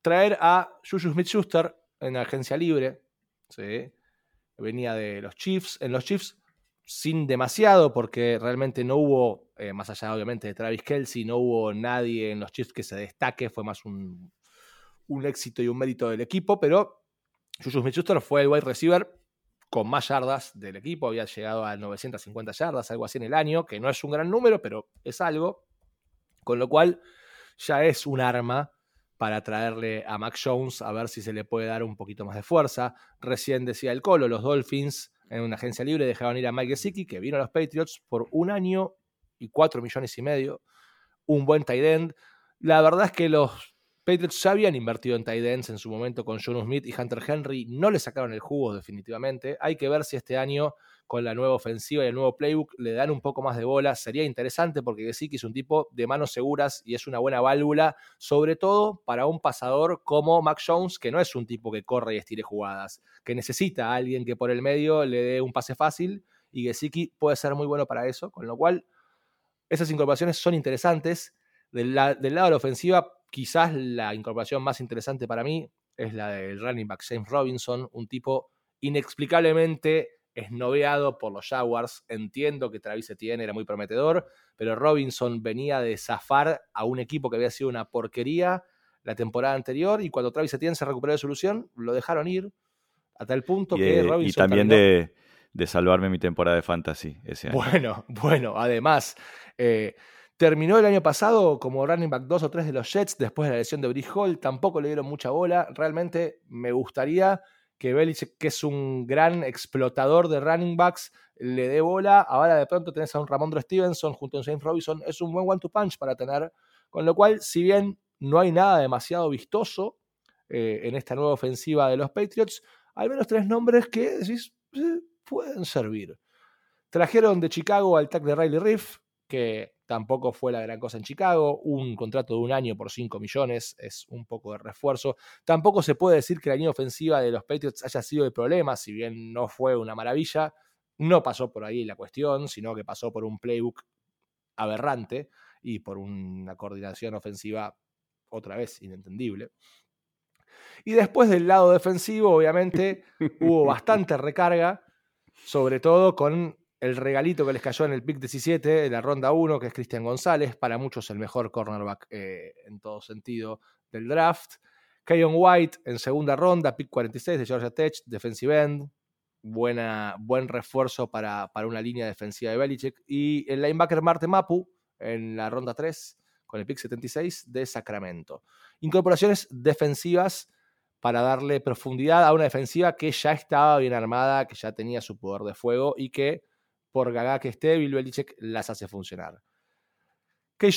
traer a Juju Smith-Schuster en agencia libre? Venía de los Chiefs. En los Chiefs sin demasiado, porque realmente no hubo, eh, más allá obviamente de Travis Kelsey, no hubo nadie en los Chiefs que se destaque, fue más un, un éxito y un mérito del equipo, pero Juju Smith-Schuster fue el wide receiver con más yardas del equipo, había llegado a 950 yardas, algo así en el año, que no es un gran número, pero es algo, con lo cual ya es un arma para traerle a Mac Jones a ver si se le puede dar un poquito más de fuerza. Recién decía el Colo, los Dolphins en una agencia libre dejaron ir a Mike Gesicki, que vino a los Patriots por un año y cuatro millones y medio, un buen tight end. La verdad es que los Patriots ya habían invertido en tight ends en su momento con John Smith y Hunter Henry, no le sacaron el jugo definitivamente. Hay que ver si este año con la nueva ofensiva y el nuevo playbook le dan un poco más de bola. Sería interesante porque Gesicki es un tipo de manos seguras y es una buena válvula, sobre todo para un pasador como Mac Jones, que no es un tipo que corre y estire jugadas, que necesita a alguien que por el medio le dé un pase fácil y Gesicki puede ser muy bueno para eso, con lo cual esas incorporaciones son interesantes. Del, del lado de la ofensiva quizás la incorporación más interesante para mí es la del running back James Robinson, un tipo inexplicablemente esnoveado por los Jaguars. Entiendo que Travis Etienne era muy prometedor, pero Robinson venía de zafar a un equipo que había sido una porquería la temporada anterior y cuando Travis Etienne se recuperó de solución, lo dejaron ir a tal punto que Robinson.
Y también de, de, salvarme mi temporada de fantasy ese año.
Bueno, (laughs) bueno, además. Eh, Terminó el año pasado como running back 2 o 3 de los Jets después de la lesión de Brice Hall. Tampoco le dieron mucha bola. Realmente me gustaría que Belichick, que es un gran explotador de running backs, le dé bola. Ahora de pronto tenés a un Ramondre Stevenson junto a James Robinson. Es un buen one-to-punch para tener. Con lo cual, si bien no hay nada demasiado vistoso eh, en esta nueva ofensiva de los Patriots, hay menos tres nombres que decís, eh, pueden servir. Trajeron de Chicago al tag de Riley Riff, que tampoco fue la gran cosa en Chicago. Un contrato de un año por 5 millones es un poco de refuerzo. Tampoco se puede decir que la línea ofensiva de los Patriots haya sido el problema, si bien no fue una maravilla. No pasó por ahí la cuestión, sino que pasó por un playbook aberrante y por una coordinación ofensiva otra vez inentendible. Y después del lado defensivo, obviamente, (laughs) hubo bastante recarga, sobre todo con el regalito que les cayó en el pick 17 de la ronda 1, que es Cristian González, para muchos el mejor cornerback eh, en todo sentido del draft. Keyon White en segunda ronda, pick 46 de Georgia Tech, defensive end. Buena, buen refuerzo para, para una línea defensiva de Belichick. Y el linebacker Marte Mapu en la ronda 3, con el pick 76 de Sacramento. Incorporaciones defensivas para darle profundidad a una defensiva que ya estaba bien armada, que ya tenía su poder de fuego y que por gaga que esté, Bill Belichick las hace funcionar.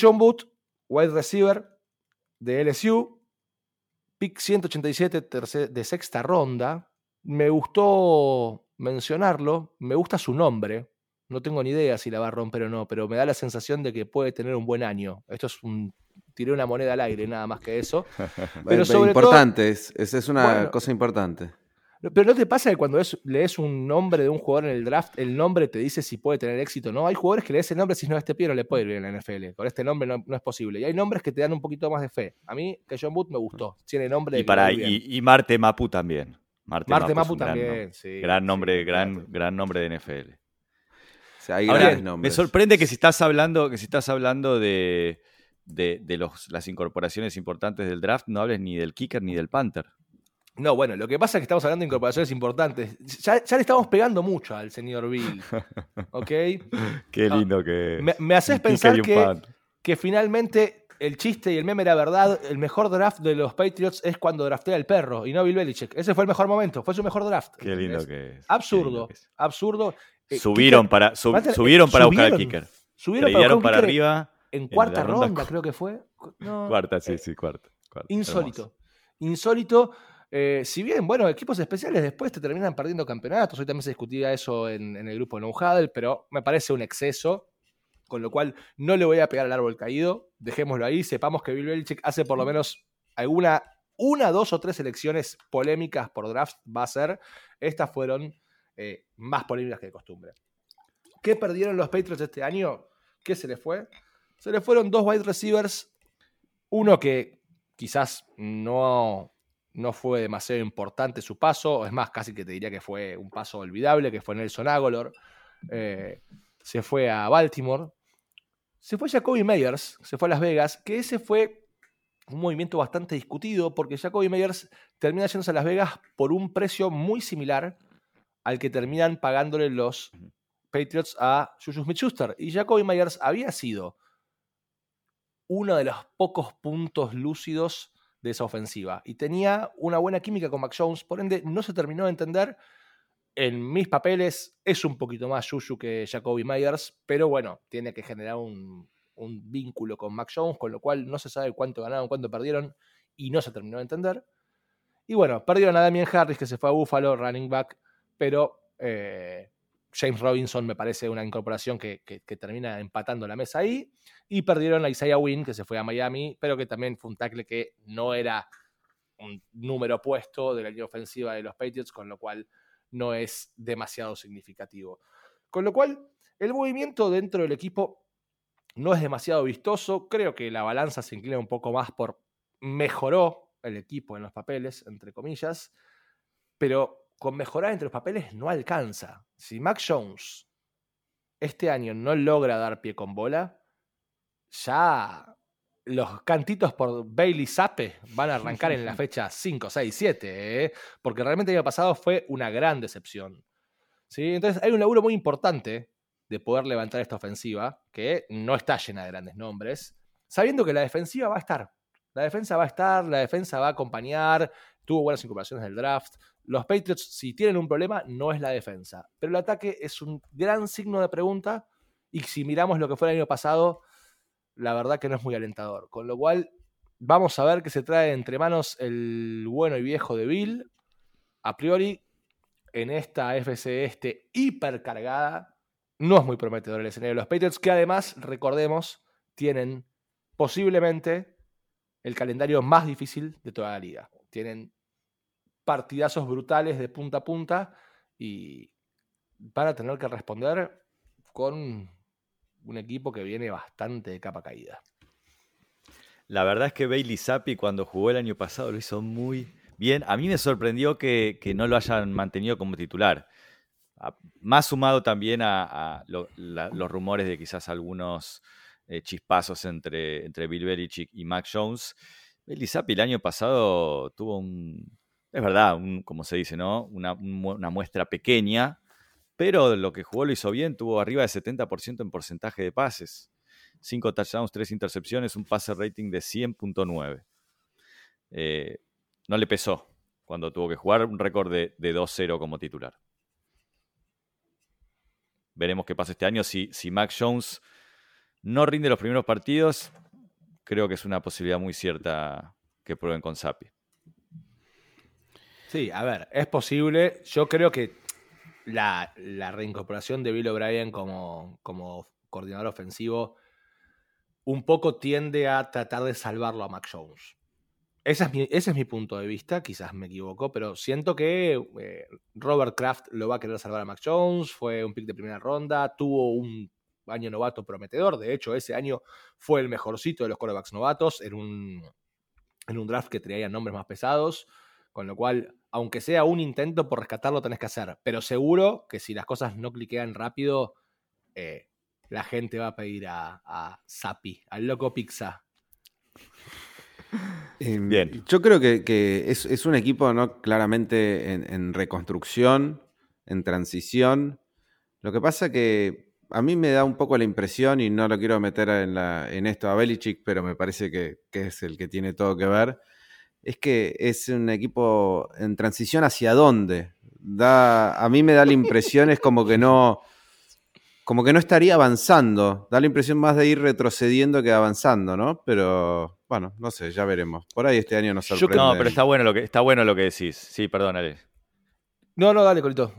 John Boot, wide receiver de LSU, pick 187 de sexta ronda. Me gustó mencionarlo, me gusta su nombre. No tengo ni idea si la va a romper o no, pero me da la sensación de que puede tener un buen año. Esto es un. Tiré una moneda al aire, nada más que eso. (laughs)
Pero sobre importante, es, es, una cosa importante.
Pero ¿no te pasa que cuando lees un nombre de un jugador en el draft, el nombre te dice si puede tener éxito o no? Hay jugadores que lees el nombre y si no, este pie no le puede ir bien en la NFL. Con este nombre no, es posible. Y hay nombres que te dan un poquito más de fe. A mí, que John Boot me gustó. Tiene nombre
y, para, y, Marte Mapu también.
Marte, Marte Mapu, también, gran, sí.
Gran nombre, gran, gran nombre de NFL. O sea, hay Ahora, me sorprende que si estás hablando, que si estás hablando de, de, de los, las incorporaciones importantes del draft, no hables ni del kicker ni del Panther.
No, bueno, lo que pasa es que estamos hablando de incorporaciones importantes. Ya, le estamos pegando mucho al señor Bill. (laughs) ¿Ok?
Qué ah, lindo que.
Me, me haces pensar que, que finalmente el chiste y el meme era verdad. El mejor draft de los Patriots es cuando draftea el perro y no Bill Belichick. Ese fue el mejor momento, fue su mejor draft.
Qué lindo que es.
Absurdo, absurdo.
Eh, subieron para, subieron para buscar al kicker. Subieron para, arriba.
En cuarta ronda, creo que fue. (laughs)
cuarta, sí, sí, cuarta.
insólito. Insólito. Eh, si bien, bueno, equipos especiales después te terminan perdiendo campeonatos. Hoy también se discutía eso en, el grupo de No Huddle, pero me parece un exceso. Con lo cual, no le voy a pegar al árbol caído. Dejémoslo ahí. Sepamos que Bill Belichick hace por lo menos alguna, una, dos o tres elecciones polémicas por draft. Va a ser. Estas fueron eh, más polémicas que de costumbre. ¿Qué perdieron los Patriots este año? ¿Qué se les fue? Se le fueron dos wide receivers, uno que quizás no, no fue demasiado importante su paso, es más, casi que te diría que fue un paso olvidable, que fue Nelson Aguilar. Eh, se fue a Baltimore. Se fue Jacoby Meyers, se fue a Las Vegas, que ese fue un movimiento bastante discutido porque Jacoby Meyers termina yéndose a Las Vegas por un precio muy similar al que terminan pagándole los Patriots a Juju Smith-Schuster. Y Jacoby Meyers había sido uno de los pocos puntos lúcidos de esa ofensiva. Y tenía una buena química con Mac Jones, por ende no se terminó de entender. En mis papeles es un poquito más Juju que Jacoby Myers, pero bueno, tiene que generar un, vínculo con Mac Jones, con lo cual no se sabe cuánto ganaron, cuánto perdieron, y no se terminó de entender. Y bueno, perdieron a Damien Harris, que se fue a Buffalo, running back, pero eh, James Robinson me parece una incorporación que, termina empatando la mesa ahí. Y perdieron a Isaiah Wynn, que se fue a Miami, pero que también fue un tackle que no era un número opuesto de la línea ofensiva de los Patriots, con lo cual no es demasiado significativo. Con lo cual, el movimiento dentro del equipo no es demasiado vistoso. Creo que la balanza se inclina un poco más por mejoró el equipo en los papeles, entre comillas, pero con mejorar entre los papeles no alcanza. Si Mac Jones este año no logra dar pie con bola, ya los cantitos por Bailey Sape van a arrancar en la (laughs) fecha 5, 6, 7, porque realmente el año pasado fue una gran decepción. ¿sí? Entonces hay un laburo muy importante de poder levantar esta ofensiva, que no está llena de grandes nombres, sabiendo que la defensiva va a estar. La defensa va a estar, la defensa va a acompañar, tuvo buenas incorporaciones del draft, los Patriots, si tienen un problema, no es la defensa. Pero el ataque es un gran signo de pregunta. Y si miramos lo que fue el año pasado, la verdad que no es muy alentador. Con lo cual, vamos a ver qué se trae entre manos el bueno y viejo de Bill. A priori, en esta FC este hipercargada, no es muy prometedor el escenario de los Patriots, que además, recordemos, tienen posiblemente el calendario más difícil de toda la liga. Tienen partidazos brutales de punta a punta y van a tener que responder con un equipo que viene bastante de capa caída.
La verdad es que Bailey Zappi cuando jugó el año pasado lo hizo muy bien. A mí me sorprendió que, no lo hayan mantenido como titular. Más sumado también a, los rumores de quizás algunos eh, chispazos entre, entre Bill Belichick y Mac Jones. Bailey Zappi el año pasado tuvo un, es verdad, como se dice, ¿no? Una, muestra pequeña, pero lo que jugó lo hizo bien, tuvo arriba de 70% en porcentaje de pases. 5 touchdowns, 3 intercepciones, un pase rating de 100.9. Eh, no le pesó cuando tuvo que jugar un récord de, 2-0 como titular. Veremos qué pasa este año. Si, si Mac Jones no rinde los primeros partidos, creo que es una posibilidad muy cierta que prueben con Sapi.
Sí, a ver, es posible. Yo creo que la, reincorporación de Bill O'Brien como, como coordinador ofensivo un poco tiende a tratar de salvarlo a Mac Jones. Ese es, mi, ese es mi punto de vista, quizás me equivoco, pero siento que eh, Robert Kraft lo va a querer salvar a Mac Jones, fue un pick de primera ronda, tuvo un año novato prometedor, de hecho ese año fue el mejorcito de los quarterbacks novatos en un, en un draft que traía nombres más pesados, con lo cual aunque sea un intento por rescatarlo, tenés que hacer. Pero seguro que si las cosas no cliquean rápido, eh, la gente va a pedir a, a Sapi, al loco Pizza.
Em, Bien. Yo creo que, es, un equipo ¿no? claramente en, reconstrucción, en transición. Lo que pasa que a mí me da un poco la impresión, y no lo quiero meter en, en esto a Belichick, pero me parece que, que, es el que tiene todo que ver, es que es un equipo en transición hacia dónde. Da, a mí me da la impresión, es como que no, como que no estaría avanzando. Da la impresión más de ir retrocediendo que avanzando, ¿no? Pero bueno, no sé, ya veremos. Por ahí este año nos sorprende.
no, pero está bueno lo que, está bueno lo que decís. Sí, perdón,
No, no, dale, Colito.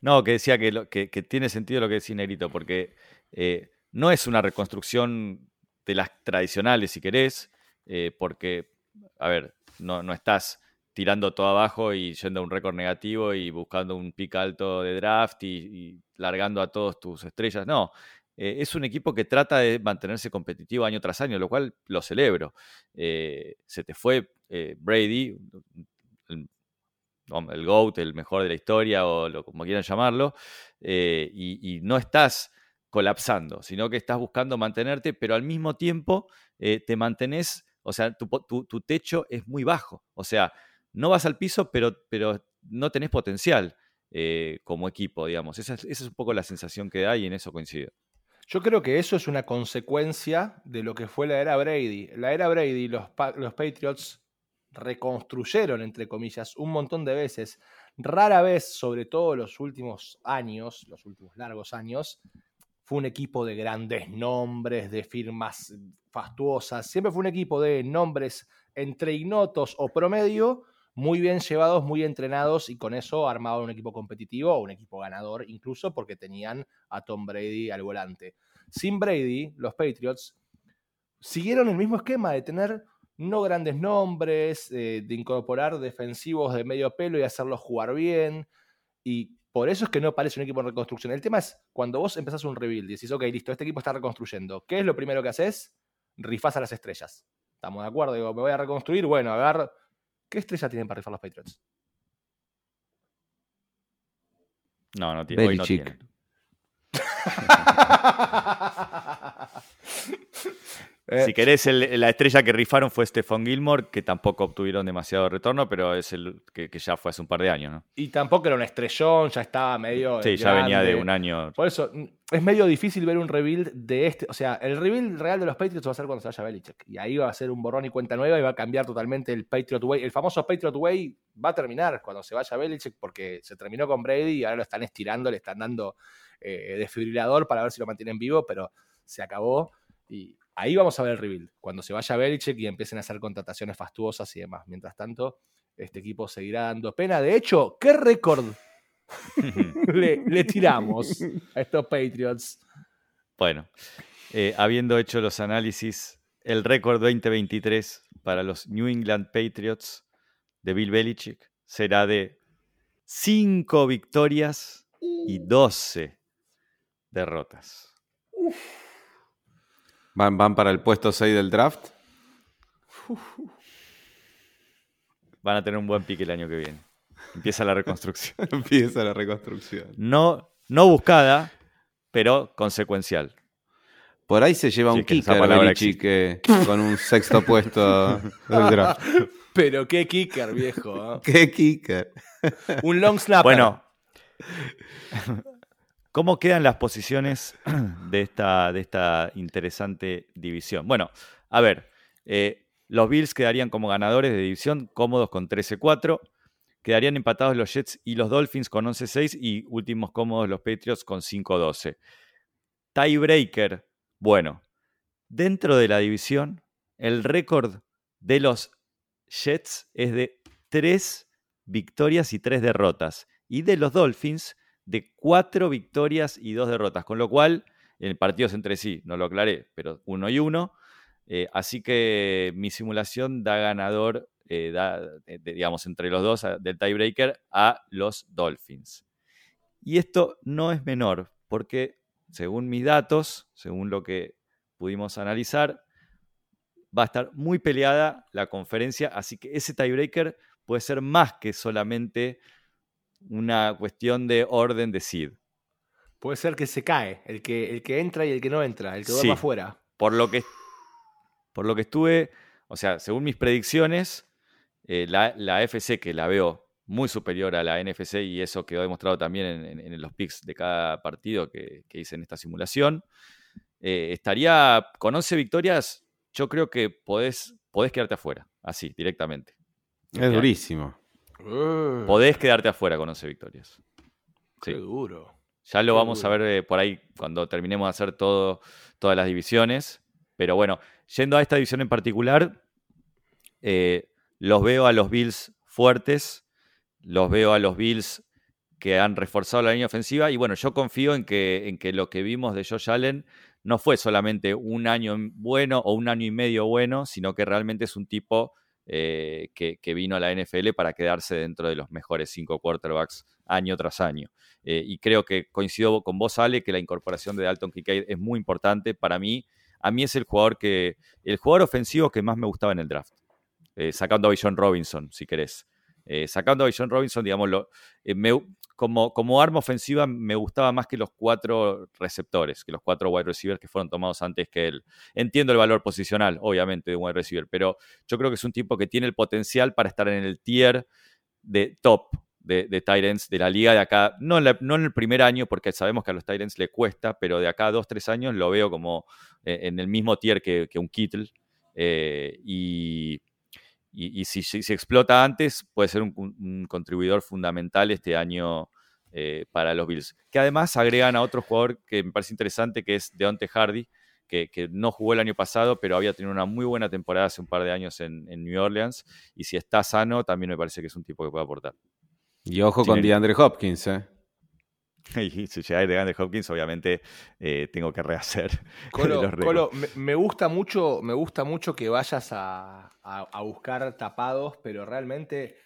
No, que decía que, que, tiene sentido lo que decía Negrito, porque eh, no es una reconstrucción de las tradicionales, si querés, eh, porque, a ver, no, no estás tirando todo abajo y yendo a un récord negativo y buscando un pick alto de draft y, largando a todos tus estrellas. No, eh, es un equipo que trata de mantenerse competitivo año tras año, lo cual lo celebro. Eh, se te fue eh, Brady, el, GOAT, el mejor de la historia, o lo, como quieran llamarlo, y, y, no estás colapsando, sino que estás buscando mantenerte, pero al mismo tiempo te mantenés, o sea, tu, techo es muy bajo. O sea, no vas al piso, pero, no tenés potencial. como equipo, digamos. Esa es, esa es, un poco la sensación que da y en eso coincido.
Yo creo que eso es una consecuencia de lo que fue la era Brady. La era Brady, los, los Patriots reconstruyeron, entre comillas, un montón de veces. Rara vez, sobre todo los últimos años, los últimos largos años, fue un equipo de grandes nombres, de firmas fastuosas. Siempre fue un equipo de nombres entre ignotos o promedio, muy bien llevados, muy entrenados y con eso armaban un equipo competitivo o un equipo ganador, incluso porque tenían a Tom Brady al volante. Sin Brady, los Patriots siguieron el mismo esquema de tener no grandes nombres, eh, de incorporar defensivos de medio pelo y hacerlos jugar bien. Y por eso es que no parece un equipo en reconstrucción. El tema es cuando vos empezás un rebuild y decís, ok, listo, este equipo está reconstruyendo. ¿Qué es lo primero que haces? Rifás a las estrellas. ¿Estamos de acuerdo? Digo, me voy a reconstruir. Bueno, a ver ¿Qué estrella tienen para rifar los Patriots?
No, no tiene. Hoy no tienen. (laughs) (laughs) Eh, si querés, la estrella que rifaron fue Stephon Gilmore, que tampoco obtuvieron demasiado retorno, pero es el que, ya fue hace un par de años. ¿no?
Y tampoco era un estrellón, ya estaba medio.
Sí, ya venía de un año.
Por eso, es medio difícil ver un rebuild de este. O sea, el rebuild real de los Patriots va a ser cuando se vaya Belichick. Y ahí va a ser un borrón y cuenta nueva y va a cambiar totalmente el Patriot Way. El famoso Patriot Way va a terminar cuando se vaya Belichick porque se terminó con Brady y ahora lo están estirando, le están dando eh, desfibrilador para ver si lo mantienen vivo, pero se acabó. Y Ahí vamos a ver el rebuild. Cuando se vaya Belichick y empiecen a hacer contrataciones fastuosas y demás. Mientras tanto, este equipo seguirá dando pena. De hecho, ¿qué récord (laughs) le, tiramos a estos Patriots?
Bueno, eh, habiendo hecho los análisis, el récord 2023 para los New England Patriots de Bill Belichick será de 5 victorias y 12 derrotas.
¿Van, van para el puesto 6 del draft?
Van a tener un buen pique el año que viene. Empieza la reconstrucción. (laughs)
Empieza la reconstrucción.
No, no buscada, pero consecuencial.
Por ahí se lleva un kicker Belichick con un sexto puesto del draft. (laughs)
Pero qué kicker, viejo.
¿eh? Qué kicker.
un long snapper.
Bueno, (laughs) ¿Cómo quedan las posiciones (clears throat) de esta, de esta interesante división? Bueno, a ver, eh, los Bills quedarían como ganadores de división, cómodos con 13-4. Quedarían empatados los Jets y los Dolphins con 11-6 y últimos cómodos los Patriots con 5-12. Tiebreaker, bueno, dentro de la división, el récord de los Jets es de 3 victorias y 3 derrotas. Y de los Dolphins de cuatro victorias y dos derrotas, con lo cual, en partidos entre sí, no lo aclaré, pero uno y uno. Eh, así que mi simulación da ganador, eh, da, digamos, entre los dos del tiebreaker a los Dolphins. Y esto no es menor, porque según mis datos, según lo que pudimos analizar, va a estar muy peleada la conferencia, así que ese tiebreaker puede ser más que solamente una cuestión de orden de seed.
Puede ser que se cae, el que, el que entra y el que no entra, el que va afuera.
Por lo que, por lo que estuve, o sea, según mis predicciones, eh, la, la, FC, que la veo muy superior a la NFC, y eso quedó demostrado también en, los picks de cada partido que, hice en esta simulación, eh, estaría con 11 victorias, yo creo que podés, podés quedarte afuera, así, directamente.
Es durísimo.
Podés quedarte afuera con 11 victorias.
Sí. Qué duro.
Ya lo vamos a ver eh, por ahí cuando terminemos de hacer todo, todas las divisiones. Pero bueno, yendo a esta división en particular, eh, los veo a los Bills fuertes, los veo a los Bills que han reforzado la línea ofensiva y bueno, yo confío en que, en que lo que vimos de Josh Allen no fue solamente un año bueno o un año y medio bueno, sino que realmente es un tipo eh, que, vino a la NFL para quedarse dentro de los mejores cinco quarterbacks año tras año. Eh, y creo que coincido con vos, Ale, que la incorporación de Dalton Kincaid es muy importante para mí. A mí es el jugador que el jugador ofensivo que más me gustaba en el draft, eh, sacando a John Robinson, si querés. sacando a John Robinson, digamos, me, como, como arma ofensiva me gustaba más que los cuatro receptores, que los cuatro wide receivers que fueron tomados antes que él. Entiendo el valor posicional, obviamente, de un wide receiver, pero yo creo que es un tipo que tiene el potencial para estar en el tier de top de, de Tyrants de la liga de acá, no en, no en, el primer año, porque sabemos que a los Tyrants le cuesta, pero de acá a dos, tres años lo veo como eh, en el mismo tier que, un Kittle. Eh, y y, si, se explota antes, puede ser un, contribuidor fundamental este año eh, para los Bills. Que además agregan a otro jugador que me parece interesante, que es Deontay Hardy, que, no jugó el año pasado, pero había tenido una muy buena temporada hace un par de años en, New Orleans. Y si está sano, también me parece que es un tipo que puede aportar.
Y ojo con DeAndre Hopkins, ¿eh? (laughs)
Y si llega de Andrew Hopkins, obviamente eh, tengo que rehacer (laughs)
Colo, me, gusta mucho, me gusta mucho que vayas a, buscar tapados, pero realmente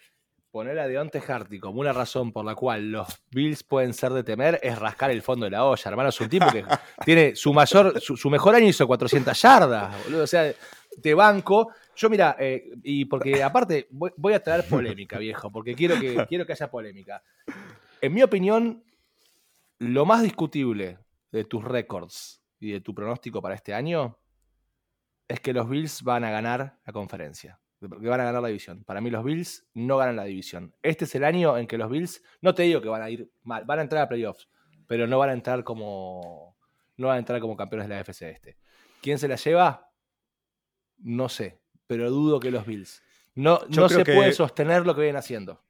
poner a Deonte Harty como una razón por la cual los Bills pueden ser de temer es rascar el fondo de la olla, hermano. Es un tipo que (laughs) tiene su mayor, su, mejor año hizo 400 yardas, O sea, de banco. Yo, mira, eh, y porque aparte voy, a traer polémica, viejo, porque quiero que, quiero que haya polémica. En mi opinión, lo más discutible de tus récords y de tu pronóstico para este año es que los Bills van a ganar la conferencia, que van a ganar la división. Para mí los Bills no ganan la división. Este es el año en que los Bills, no te digo que van a ir mal, van a entrar a playoffs, pero no van a entrar como no van a entrar como campeones de la FC este. ¿Quién se la lleva? No sé, pero dudo que los Bills. No, no se puede sostener lo que vienen haciendo.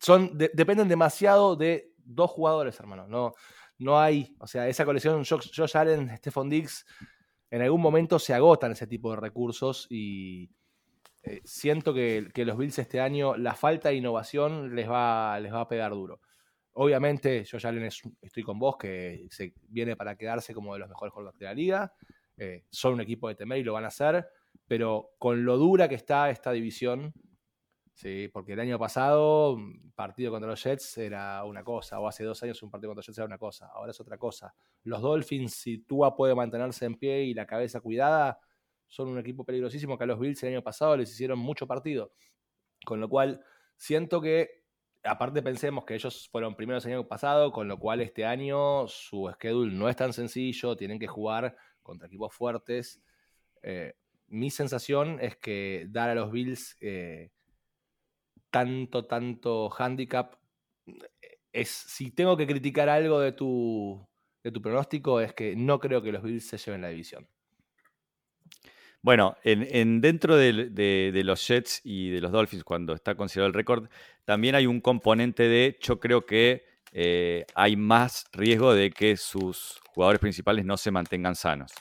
Son, dependen demasiado de dos jugadores, hermano. No, no hay, o sea, esa colección Josh, Allen, Stephon Diggs, en algún momento se agotan ese tipo de recursos y eh, siento que, los Bills este año, la falta de innovación les va, les va a pegar duro. Obviamente, Josh Allen estoy con vos, que se viene para quedarse como de los mejores jugadores de la liga. Eh, son un equipo de temer y lo van a hacer, pero con lo dura que está esta división, Sí, porque el año pasado, un partido contra los Jets era una cosa, o hace dos años un partido contra los Jets era una cosa, ahora es otra cosa. Los Dolphins, si Tua puede mantenerse en pie y la cabeza cuidada, son un equipo peligrosísimo que a los Bills el año pasado les hicieron mucho partido. Con lo cual, siento que, aparte pensemos que ellos fueron primeros el año pasado, con lo cual este año su schedule no es tan sencillo, tienen que jugar contra equipos fuertes. Eh, mi sensación es que dar a los Bills... Eh, tanto, tanto handicap. Es, si tengo que criticar algo de tu, de tu pronóstico, es que no creo que los Bills se lleven la división.
Bueno, en, dentro de, los Jets y de los Dolphins, cuando está considerado el récord, también hay un componente de, yo creo que eh, hay más riesgo de que sus jugadores principales no se mantengan sanos.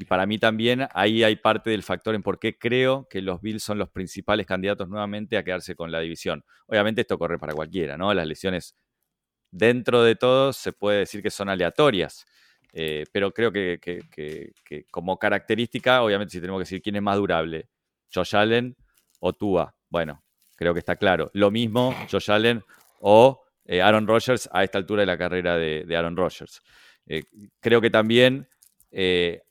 Y para mí también ahí hay parte del factor en por qué creo que los Bills son los principales candidatos nuevamente a quedarse con la división. Obviamente esto corre para cualquiera, ¿no? Las lesiones dentro de todo se puede decir que son aleatorias. Eh, pero creo que, como característica, obviamente si tenemos que decir quién es más durable, Josh Allen o Tua. Bueno, creo que está claro. Lo mismo Josh Allen o eh, Aaron Rodgers a esta altura de la carrera de, Aaron Rodgers. Eh, creo que también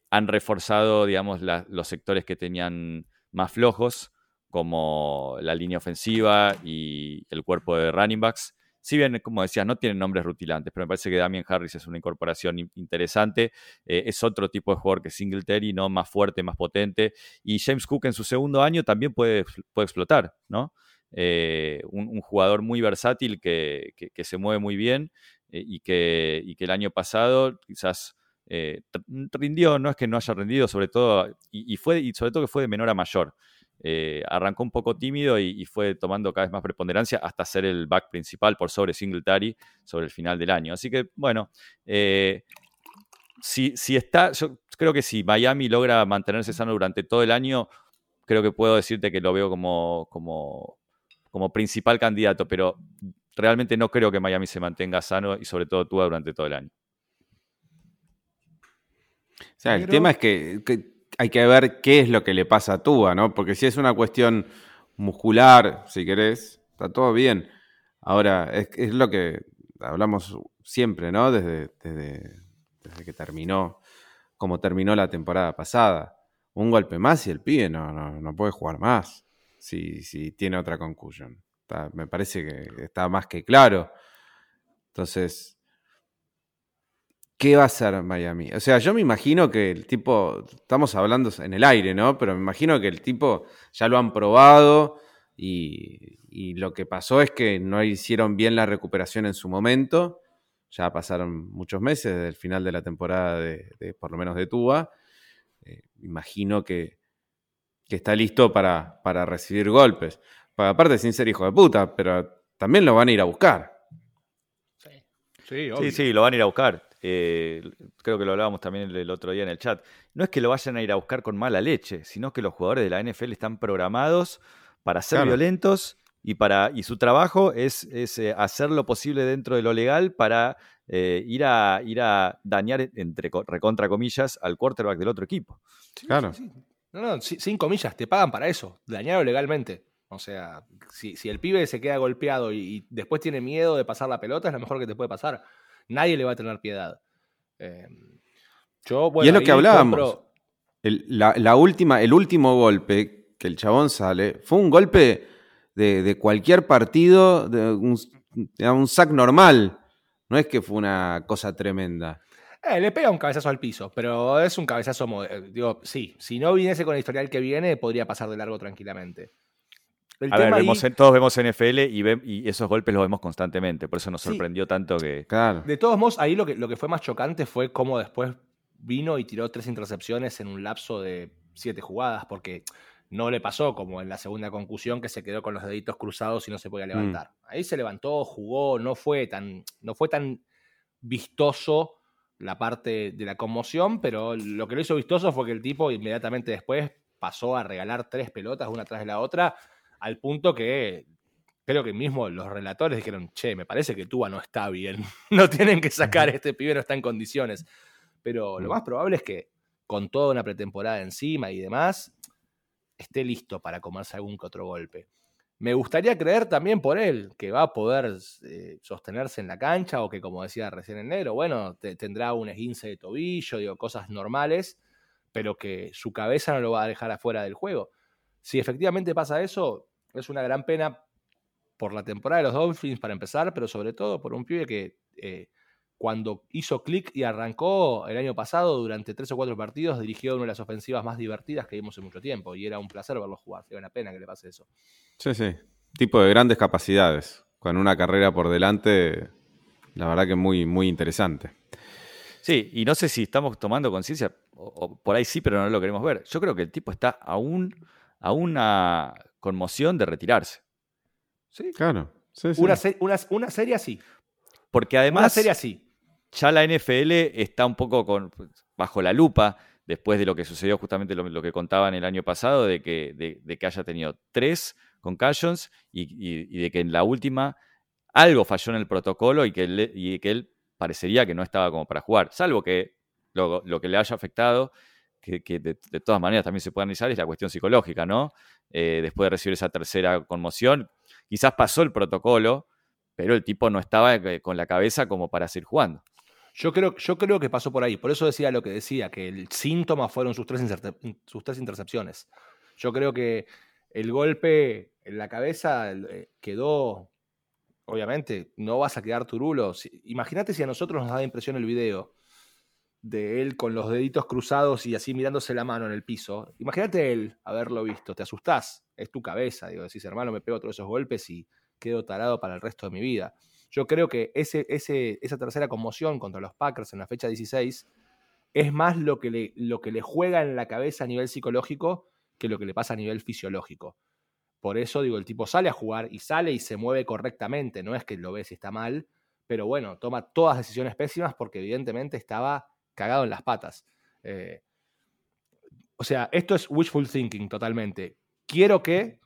han reforzado, digamos, los sectores que tenían más flojos, como la línea ofensiva y el cuerpo de running backs. Si bien, como decías, no tienen nombres rutilantes, pero me parece que Damien Harris es una incorporación interesante. Eh, es otro tipo de jugador que Singletary, ¿no? Más fuerte, más potente. Y James Cook en su segundo año también puede, puede explotar, ¿no? Eh, un, jugador muy versátil que, se mueve muy bien eh, y, que, y que el año pasado quizás eh, rindió, no es que no haya rendido, sobre todo, y, fue, y sobre todo que fue de menor a mayor. Eh, arrancó un poco tímido y, fue tomando cada vez más preponderancia hasta ser el back principal por sobre Singletary sobre el final del año. Así que, bueno, eh, si, si, está, yo creo que si Miami logra mantenerse sano durante todo el año, creo que puedo decirte que lo veo como, como, como principal candidato, pero realmente no creo que Miami se mantenga sano y sobre todo tú durante todo el año.
O sea, el tema es que, hay que ver qué es lo que le pasa a Tua, ¿no? Porque si es una cuestión muscular, si querés, está todo bien. Ahora, es, es lo que hablamos siempre, ¿no? Desde, desde, desde, que terminó, como terminó la temporada pasada. Un golpe más y el pibe no, no, no puede jugar más si, si tiene otra conclusión. me parece que está más que claro. Entonces, ¿qué va a hacer Miami? O sea, yo me imagino que el tipo, estamos hablando en el aire, ¿no? Pero me imagino que el tipo ya lo han probado y, y lo que pasó es que no hicieron bien la recuperación en su momento. Ya pasaron muchos meses desde el final de la temporada de, por lo menos de Tuba. Eh, imagino que, que, está listo para, para recibir golpes. Aparte sin ser hijo de puta, pero también lo van a ir a buscar.
Sí, sí, sí, lo van a ir a buscar. Eh, creo que lo hablábamos también el otro día en el chat. No es que lo vayan a ir a buscar con mala leche, sino que los jugadores de la NFL están programados para ser violentos y, para, y su trabajo es, es eh, hacer lo posible dentro de lo legal para eh, ir, a, ir a dañar, entre recontra comillas, al quarterback del otro equipo.
claro. No, no, sin comillas, te pagan para eso, dañarlo legalmente. O sea, si, el pibe se queda golpeado y, después tiene miedo de pasar la pelota, es lo mejor que te puede pasar. Nadie le va a tener piedad. Em,
yo, y es lo que hablábamos. El, la, última, el último golpe que el chabón sale fue un golpe de, cualquier partido, de un, un, sack normal. No es que fue una cosa tremenda.
Eh, le pega un cabezazo al piso, pero es un cabezazo. Eh, digo, sí, si no viniese con el historial que viene, podría pasar de largo tranquilamente
a ver, todos vemos NFL y, esos golpes los vemos constantemente, por eso nos sorprendió tanto que...
De todos modos, ahí lo que, lo que fue más chocante fue cómo después vino y tiró tres intercepciones en un lapso de siete jugadas, porque no le pasó como en la segunda concusión que se quedó con los deditos cruzados y no se podía mm. levantar. Ahí se levantó, jugó, no fue tan, no fue tan vistoso la parte de la conmoción, pero lo que lo hizo vistoso fue que el tipo inmediatamente después pasó a regalar tres pelotas una tras de la otra al punto que creo que mismo los relatores dijeron, che, me parece que Tua no está bien, (laughs) no tienen que sacar, este pibe no está en condiciones. Pero lo más probable es que con toda una pretemporada encima y demás, esté listo para comerse algún que otro golpe. Me gustaría creer también por él que va a poder eh, sostenerse en la cancha o que, como decía recién en negro, bueno, tendrá un esguince de tobillo, digo, cosas normales, pero que su cabeza no lo va a dejar afuera del juego. Si efectivamente pasa eso, es una gran pena por la temporada de los Dolphins para empezar, pero sobre todo por un pibe que eh, cuando hizo clic y arrancó el año pasado, durante tres o cuatro partidos, dirigió una de las ofensivas más divertidas que vimos en mucho tiempo. Y era un placer verlo jugar. Sería una pena que le pase eso.
Sí, sí. Tipo de grandes capacidades. Con una carrera por delante, la verdad que muy, muy interesante.
Sí, y no sé si estamos tomando conciencia, o, por ahí sí, pero no lo queremos ver. Yo creo que el tipo está aún a una conmoción de retirarse.
Sí. Claro. Una, una, serie así.
Porque además.
Una serie así.
Ya la NFL está un poco con, bajo la lupa después de lo que sucedió justamente lo, que contaban el año pasado, de que, de, que haya tenido tres concussions y, y, de que en la última algo falló en el protocolo y que, él, y que él parecería que no estaba como para jugar, salvo que lo, lo que le haya afectado que, de, todas maneras también se puede analizar es la cuestión psicológica, ¿no? Eh, después de recibir esa tercera conmoción, quizás pasó el protocolo, pero el tipo no estaba eh, con la cabeza como para seguir jugando.
Yo creo, yo creo que pasó por ahí, por eso decía lo que decía, que el síntoma fueron sus tres, sus tres intercepciones. Yo creo que el golpe en la cabeza eh, quedó, obviamente, no vas a quedar turulo. Imagínate si a nosotros nos da impresión el video de él con los deditos cruzados y así mirándose la mano en el piso. Imagínate él haberlo visto, te asustás, es tu cabeza, digo, decís, hermano, me pego todos esos golpes y quedo tarado para el resto de mi vida. Yo creo que ese, ese, esa tercera conmoción contra los Packers en la fecha 16 es más lo que, le, lo que le juega en la cabeza a nivel psicológico que lo que le pasa a nivel fisiológico. Por eso digo, el tipo sale a jugar y sale y se mueve correctamente, no es que lo ve si está mal, pero bueno, toma todas decisiones pésimas porque evidentemente estaba cagado en las patas. Eh, o sea, esto es wishful thinking totalmente. Quiero que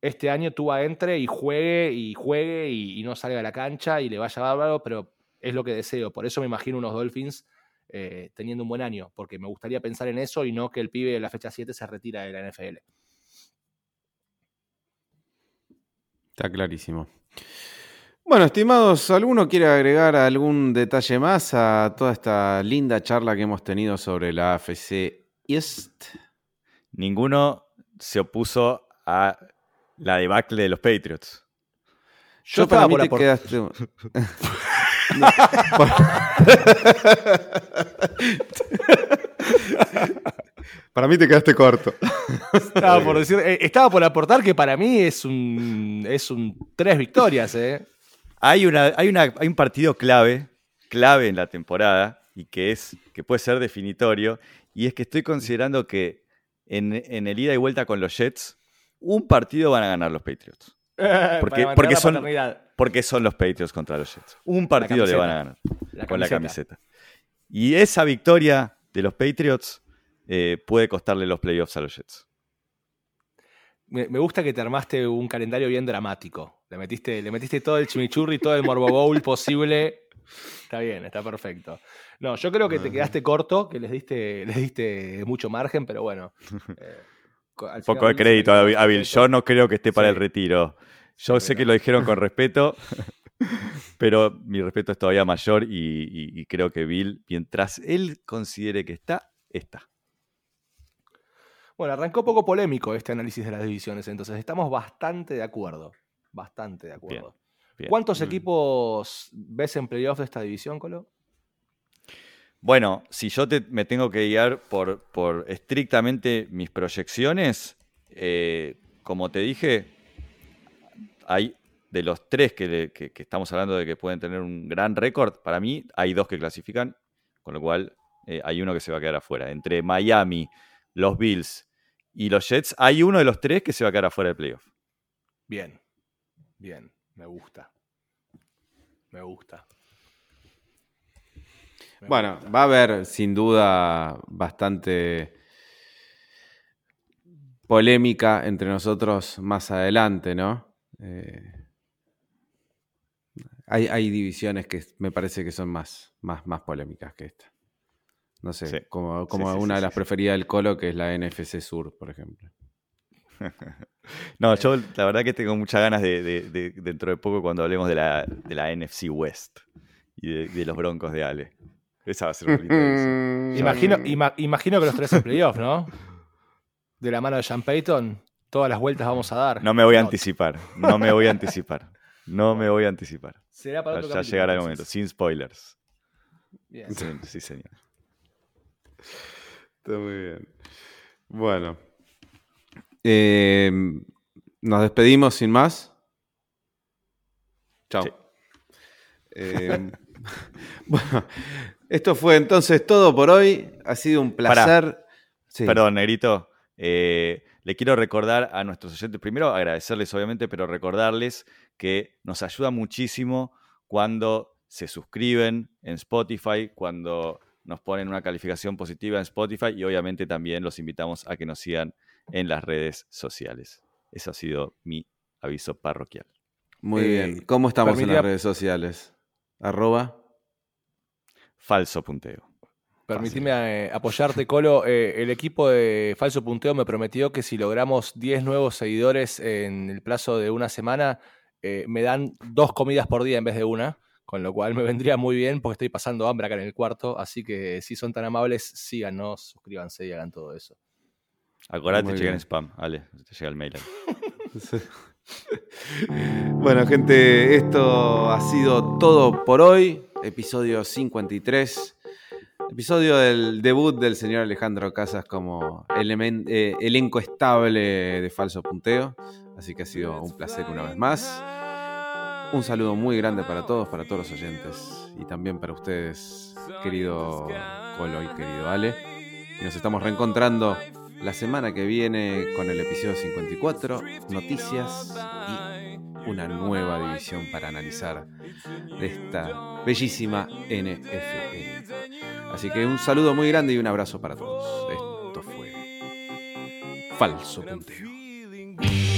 este año Tua entre y juegue y juegue y, no salga a la cancha y le vaya bárbaro, pero es lo que deseo. Por eso me imagino unos Dolphins eh, teniendo un buen año, porque me gustaría pensar en eso y no que el pibe de la fecha 7 se retira de la NFL.
Está clarísimo. Bueno, estimados, ¿alguno quiere agregar algún detalle más a toda esta linda charla que hemos tenido sobre la AFC East?
Ninguno se opuso a la debacle de los Patriots.
Yo
para
estaba
mí
por
te
apor-
quedaste... para mí te quedaste corto.
Estaba por decir, eh, estaba por aportar que para mí es un es un tres victorias, eh.
Hay, una, hay, una, hay un partido clave, clave en la temporada, y que, es, que puede ser definitorio, y es que estoy considerando que en, en el ida y vuelta con los Jets, un partido van a ganar los Patriots.
Mantener
porque
la
son-. Porque son los Patriots contra los Jets. Un partido le van a ganar
La
con la
camiseta.
camiseta. Y esa victoria de los Patriots eh, puede costarle los playoffs a los Jets.
Me, me gusta que te armaste un calendario bien dramático. Le metiste, le metiste todo el chimichurri, todo el morbo bowl (laughs) posible. Está bien, está perfecto. No, yo creo que te quedaste corto, que les diste, les diste mucho margen, pero bueno. (laughs) eh, al
poco de crédito a, a Bill. Yo no creo que esté para
Sí.
el retiro. Yo
Sí,
sé que lo dijeron con respeto, (laughs) pero mi respeto es todavía mayor y, y- y creo que Bill, mientras él considere que está, está.
Bueno, arrancó poco polémico este análisis de las divisiones, entonces estamos bastante de acuerdo. Bastante de acuerdo.
Bien.
¿Cuántos
Mm.
equipos ves en playoff de esta división, Colo?
Bueno, si yo te- me tengo que guiar por, por estrictamente mis proyecciones, eh, como te dije, hay de los tres que, le- que- que estamos hablando de que pueden tener un gran récord, para mí hay dos que clasifican, con lo cual eh, hay uno que se va a quedar afuera. Entre Miami, los Bills y los Jets, hay uno de los tres que se va a quedar afuera del playoff.
Bien, bien, me gusta. Me gusta. Me
Bueno,
gusta.
va a haber sin duda bastante polémica entre nosotros más adelante, ¿no? Eh, hay, hay divisiones que me parece que son más, más, más polémicas que esta. No sé,
Sí.
como, como
Sí, sí,
una
sí,
de
sí,
las
sí.
preferidas del Colo, que es la NFC Sur, por ejemplo. (laughs)
No, yo la verdad que tengo muchas ganas de, de- de- dentro de poco cuando hablemos de la, de la NFC West y de, de los Broncos de Ale. Esa va a ser una linda (laughs) división.
Imagino, ima- imagino que los tres en playoff, ¿no? De la mano de Sean Payton, todas las vueltas vamos a dar.
No me voy a
No,
anticipar, no me voy a anticipar. No me voy a anticipar.
Será para otro
ya
capítulo,
llegará el momento, sin spoilers.
Bien.
Sí, sí, señor.
Está muy bien. Bueno. Eh, Nos despedimos sin más. Chao.
Sí.
Eh, (laughs) bueno, esto fue entonces todo por hoy. Ha sido un placer. Sí.
Perdón, Negrito. eh, le quiero recordar a nuestros oyentes, primero agradecerles obviamente, pero recordarles que nos ayuda muchísimo cuando se suscriben en Spotify, cuando nos ponen una calificación positiva en Spotify y obviamente también los invitamos a que nos sigan en las redes sociales. Eso ha sido mi aviso parroquial.
Muy
Eh,
bien. ¿Cómo estamos en las redes sociales? Arroba.
Falso punteo.
Permitime eh, apoyarte, Colo. Eh, el equipo de Falso Punteo me prometió que si logramos 10 nuevos seguidores en el plazo de una semana, eh, me dan dos comidas por día en vez de una. Con lo cual me (laughs) vendría muy bien porque estoy pasando hambre acá en el cuarto. Así que si son tan amables, síganos, suscríbanse y hagan todo eso.
Acordate, llega en spam. Ale, te llega el mail. (laughs)
Bueno, gente, esto ha sido todo por hoy. Episodio 53. Episodio del debut del señor Alejandro Casas como elemen- eh, elenco estable de falso punteo. Así que ha sido un placer una vez más. Un saludo muy grande para todos, para todos los oyentes. Y también para ustedes, querido Colo y querido Ale. Y nos estamos reencontrando la semana que viene con el episodio 54, noticias y una nueva división para analizar de esta bellísima NFL. Así que un saludo muy grande y un abrazo para todos. Esto fue Falso Punteo.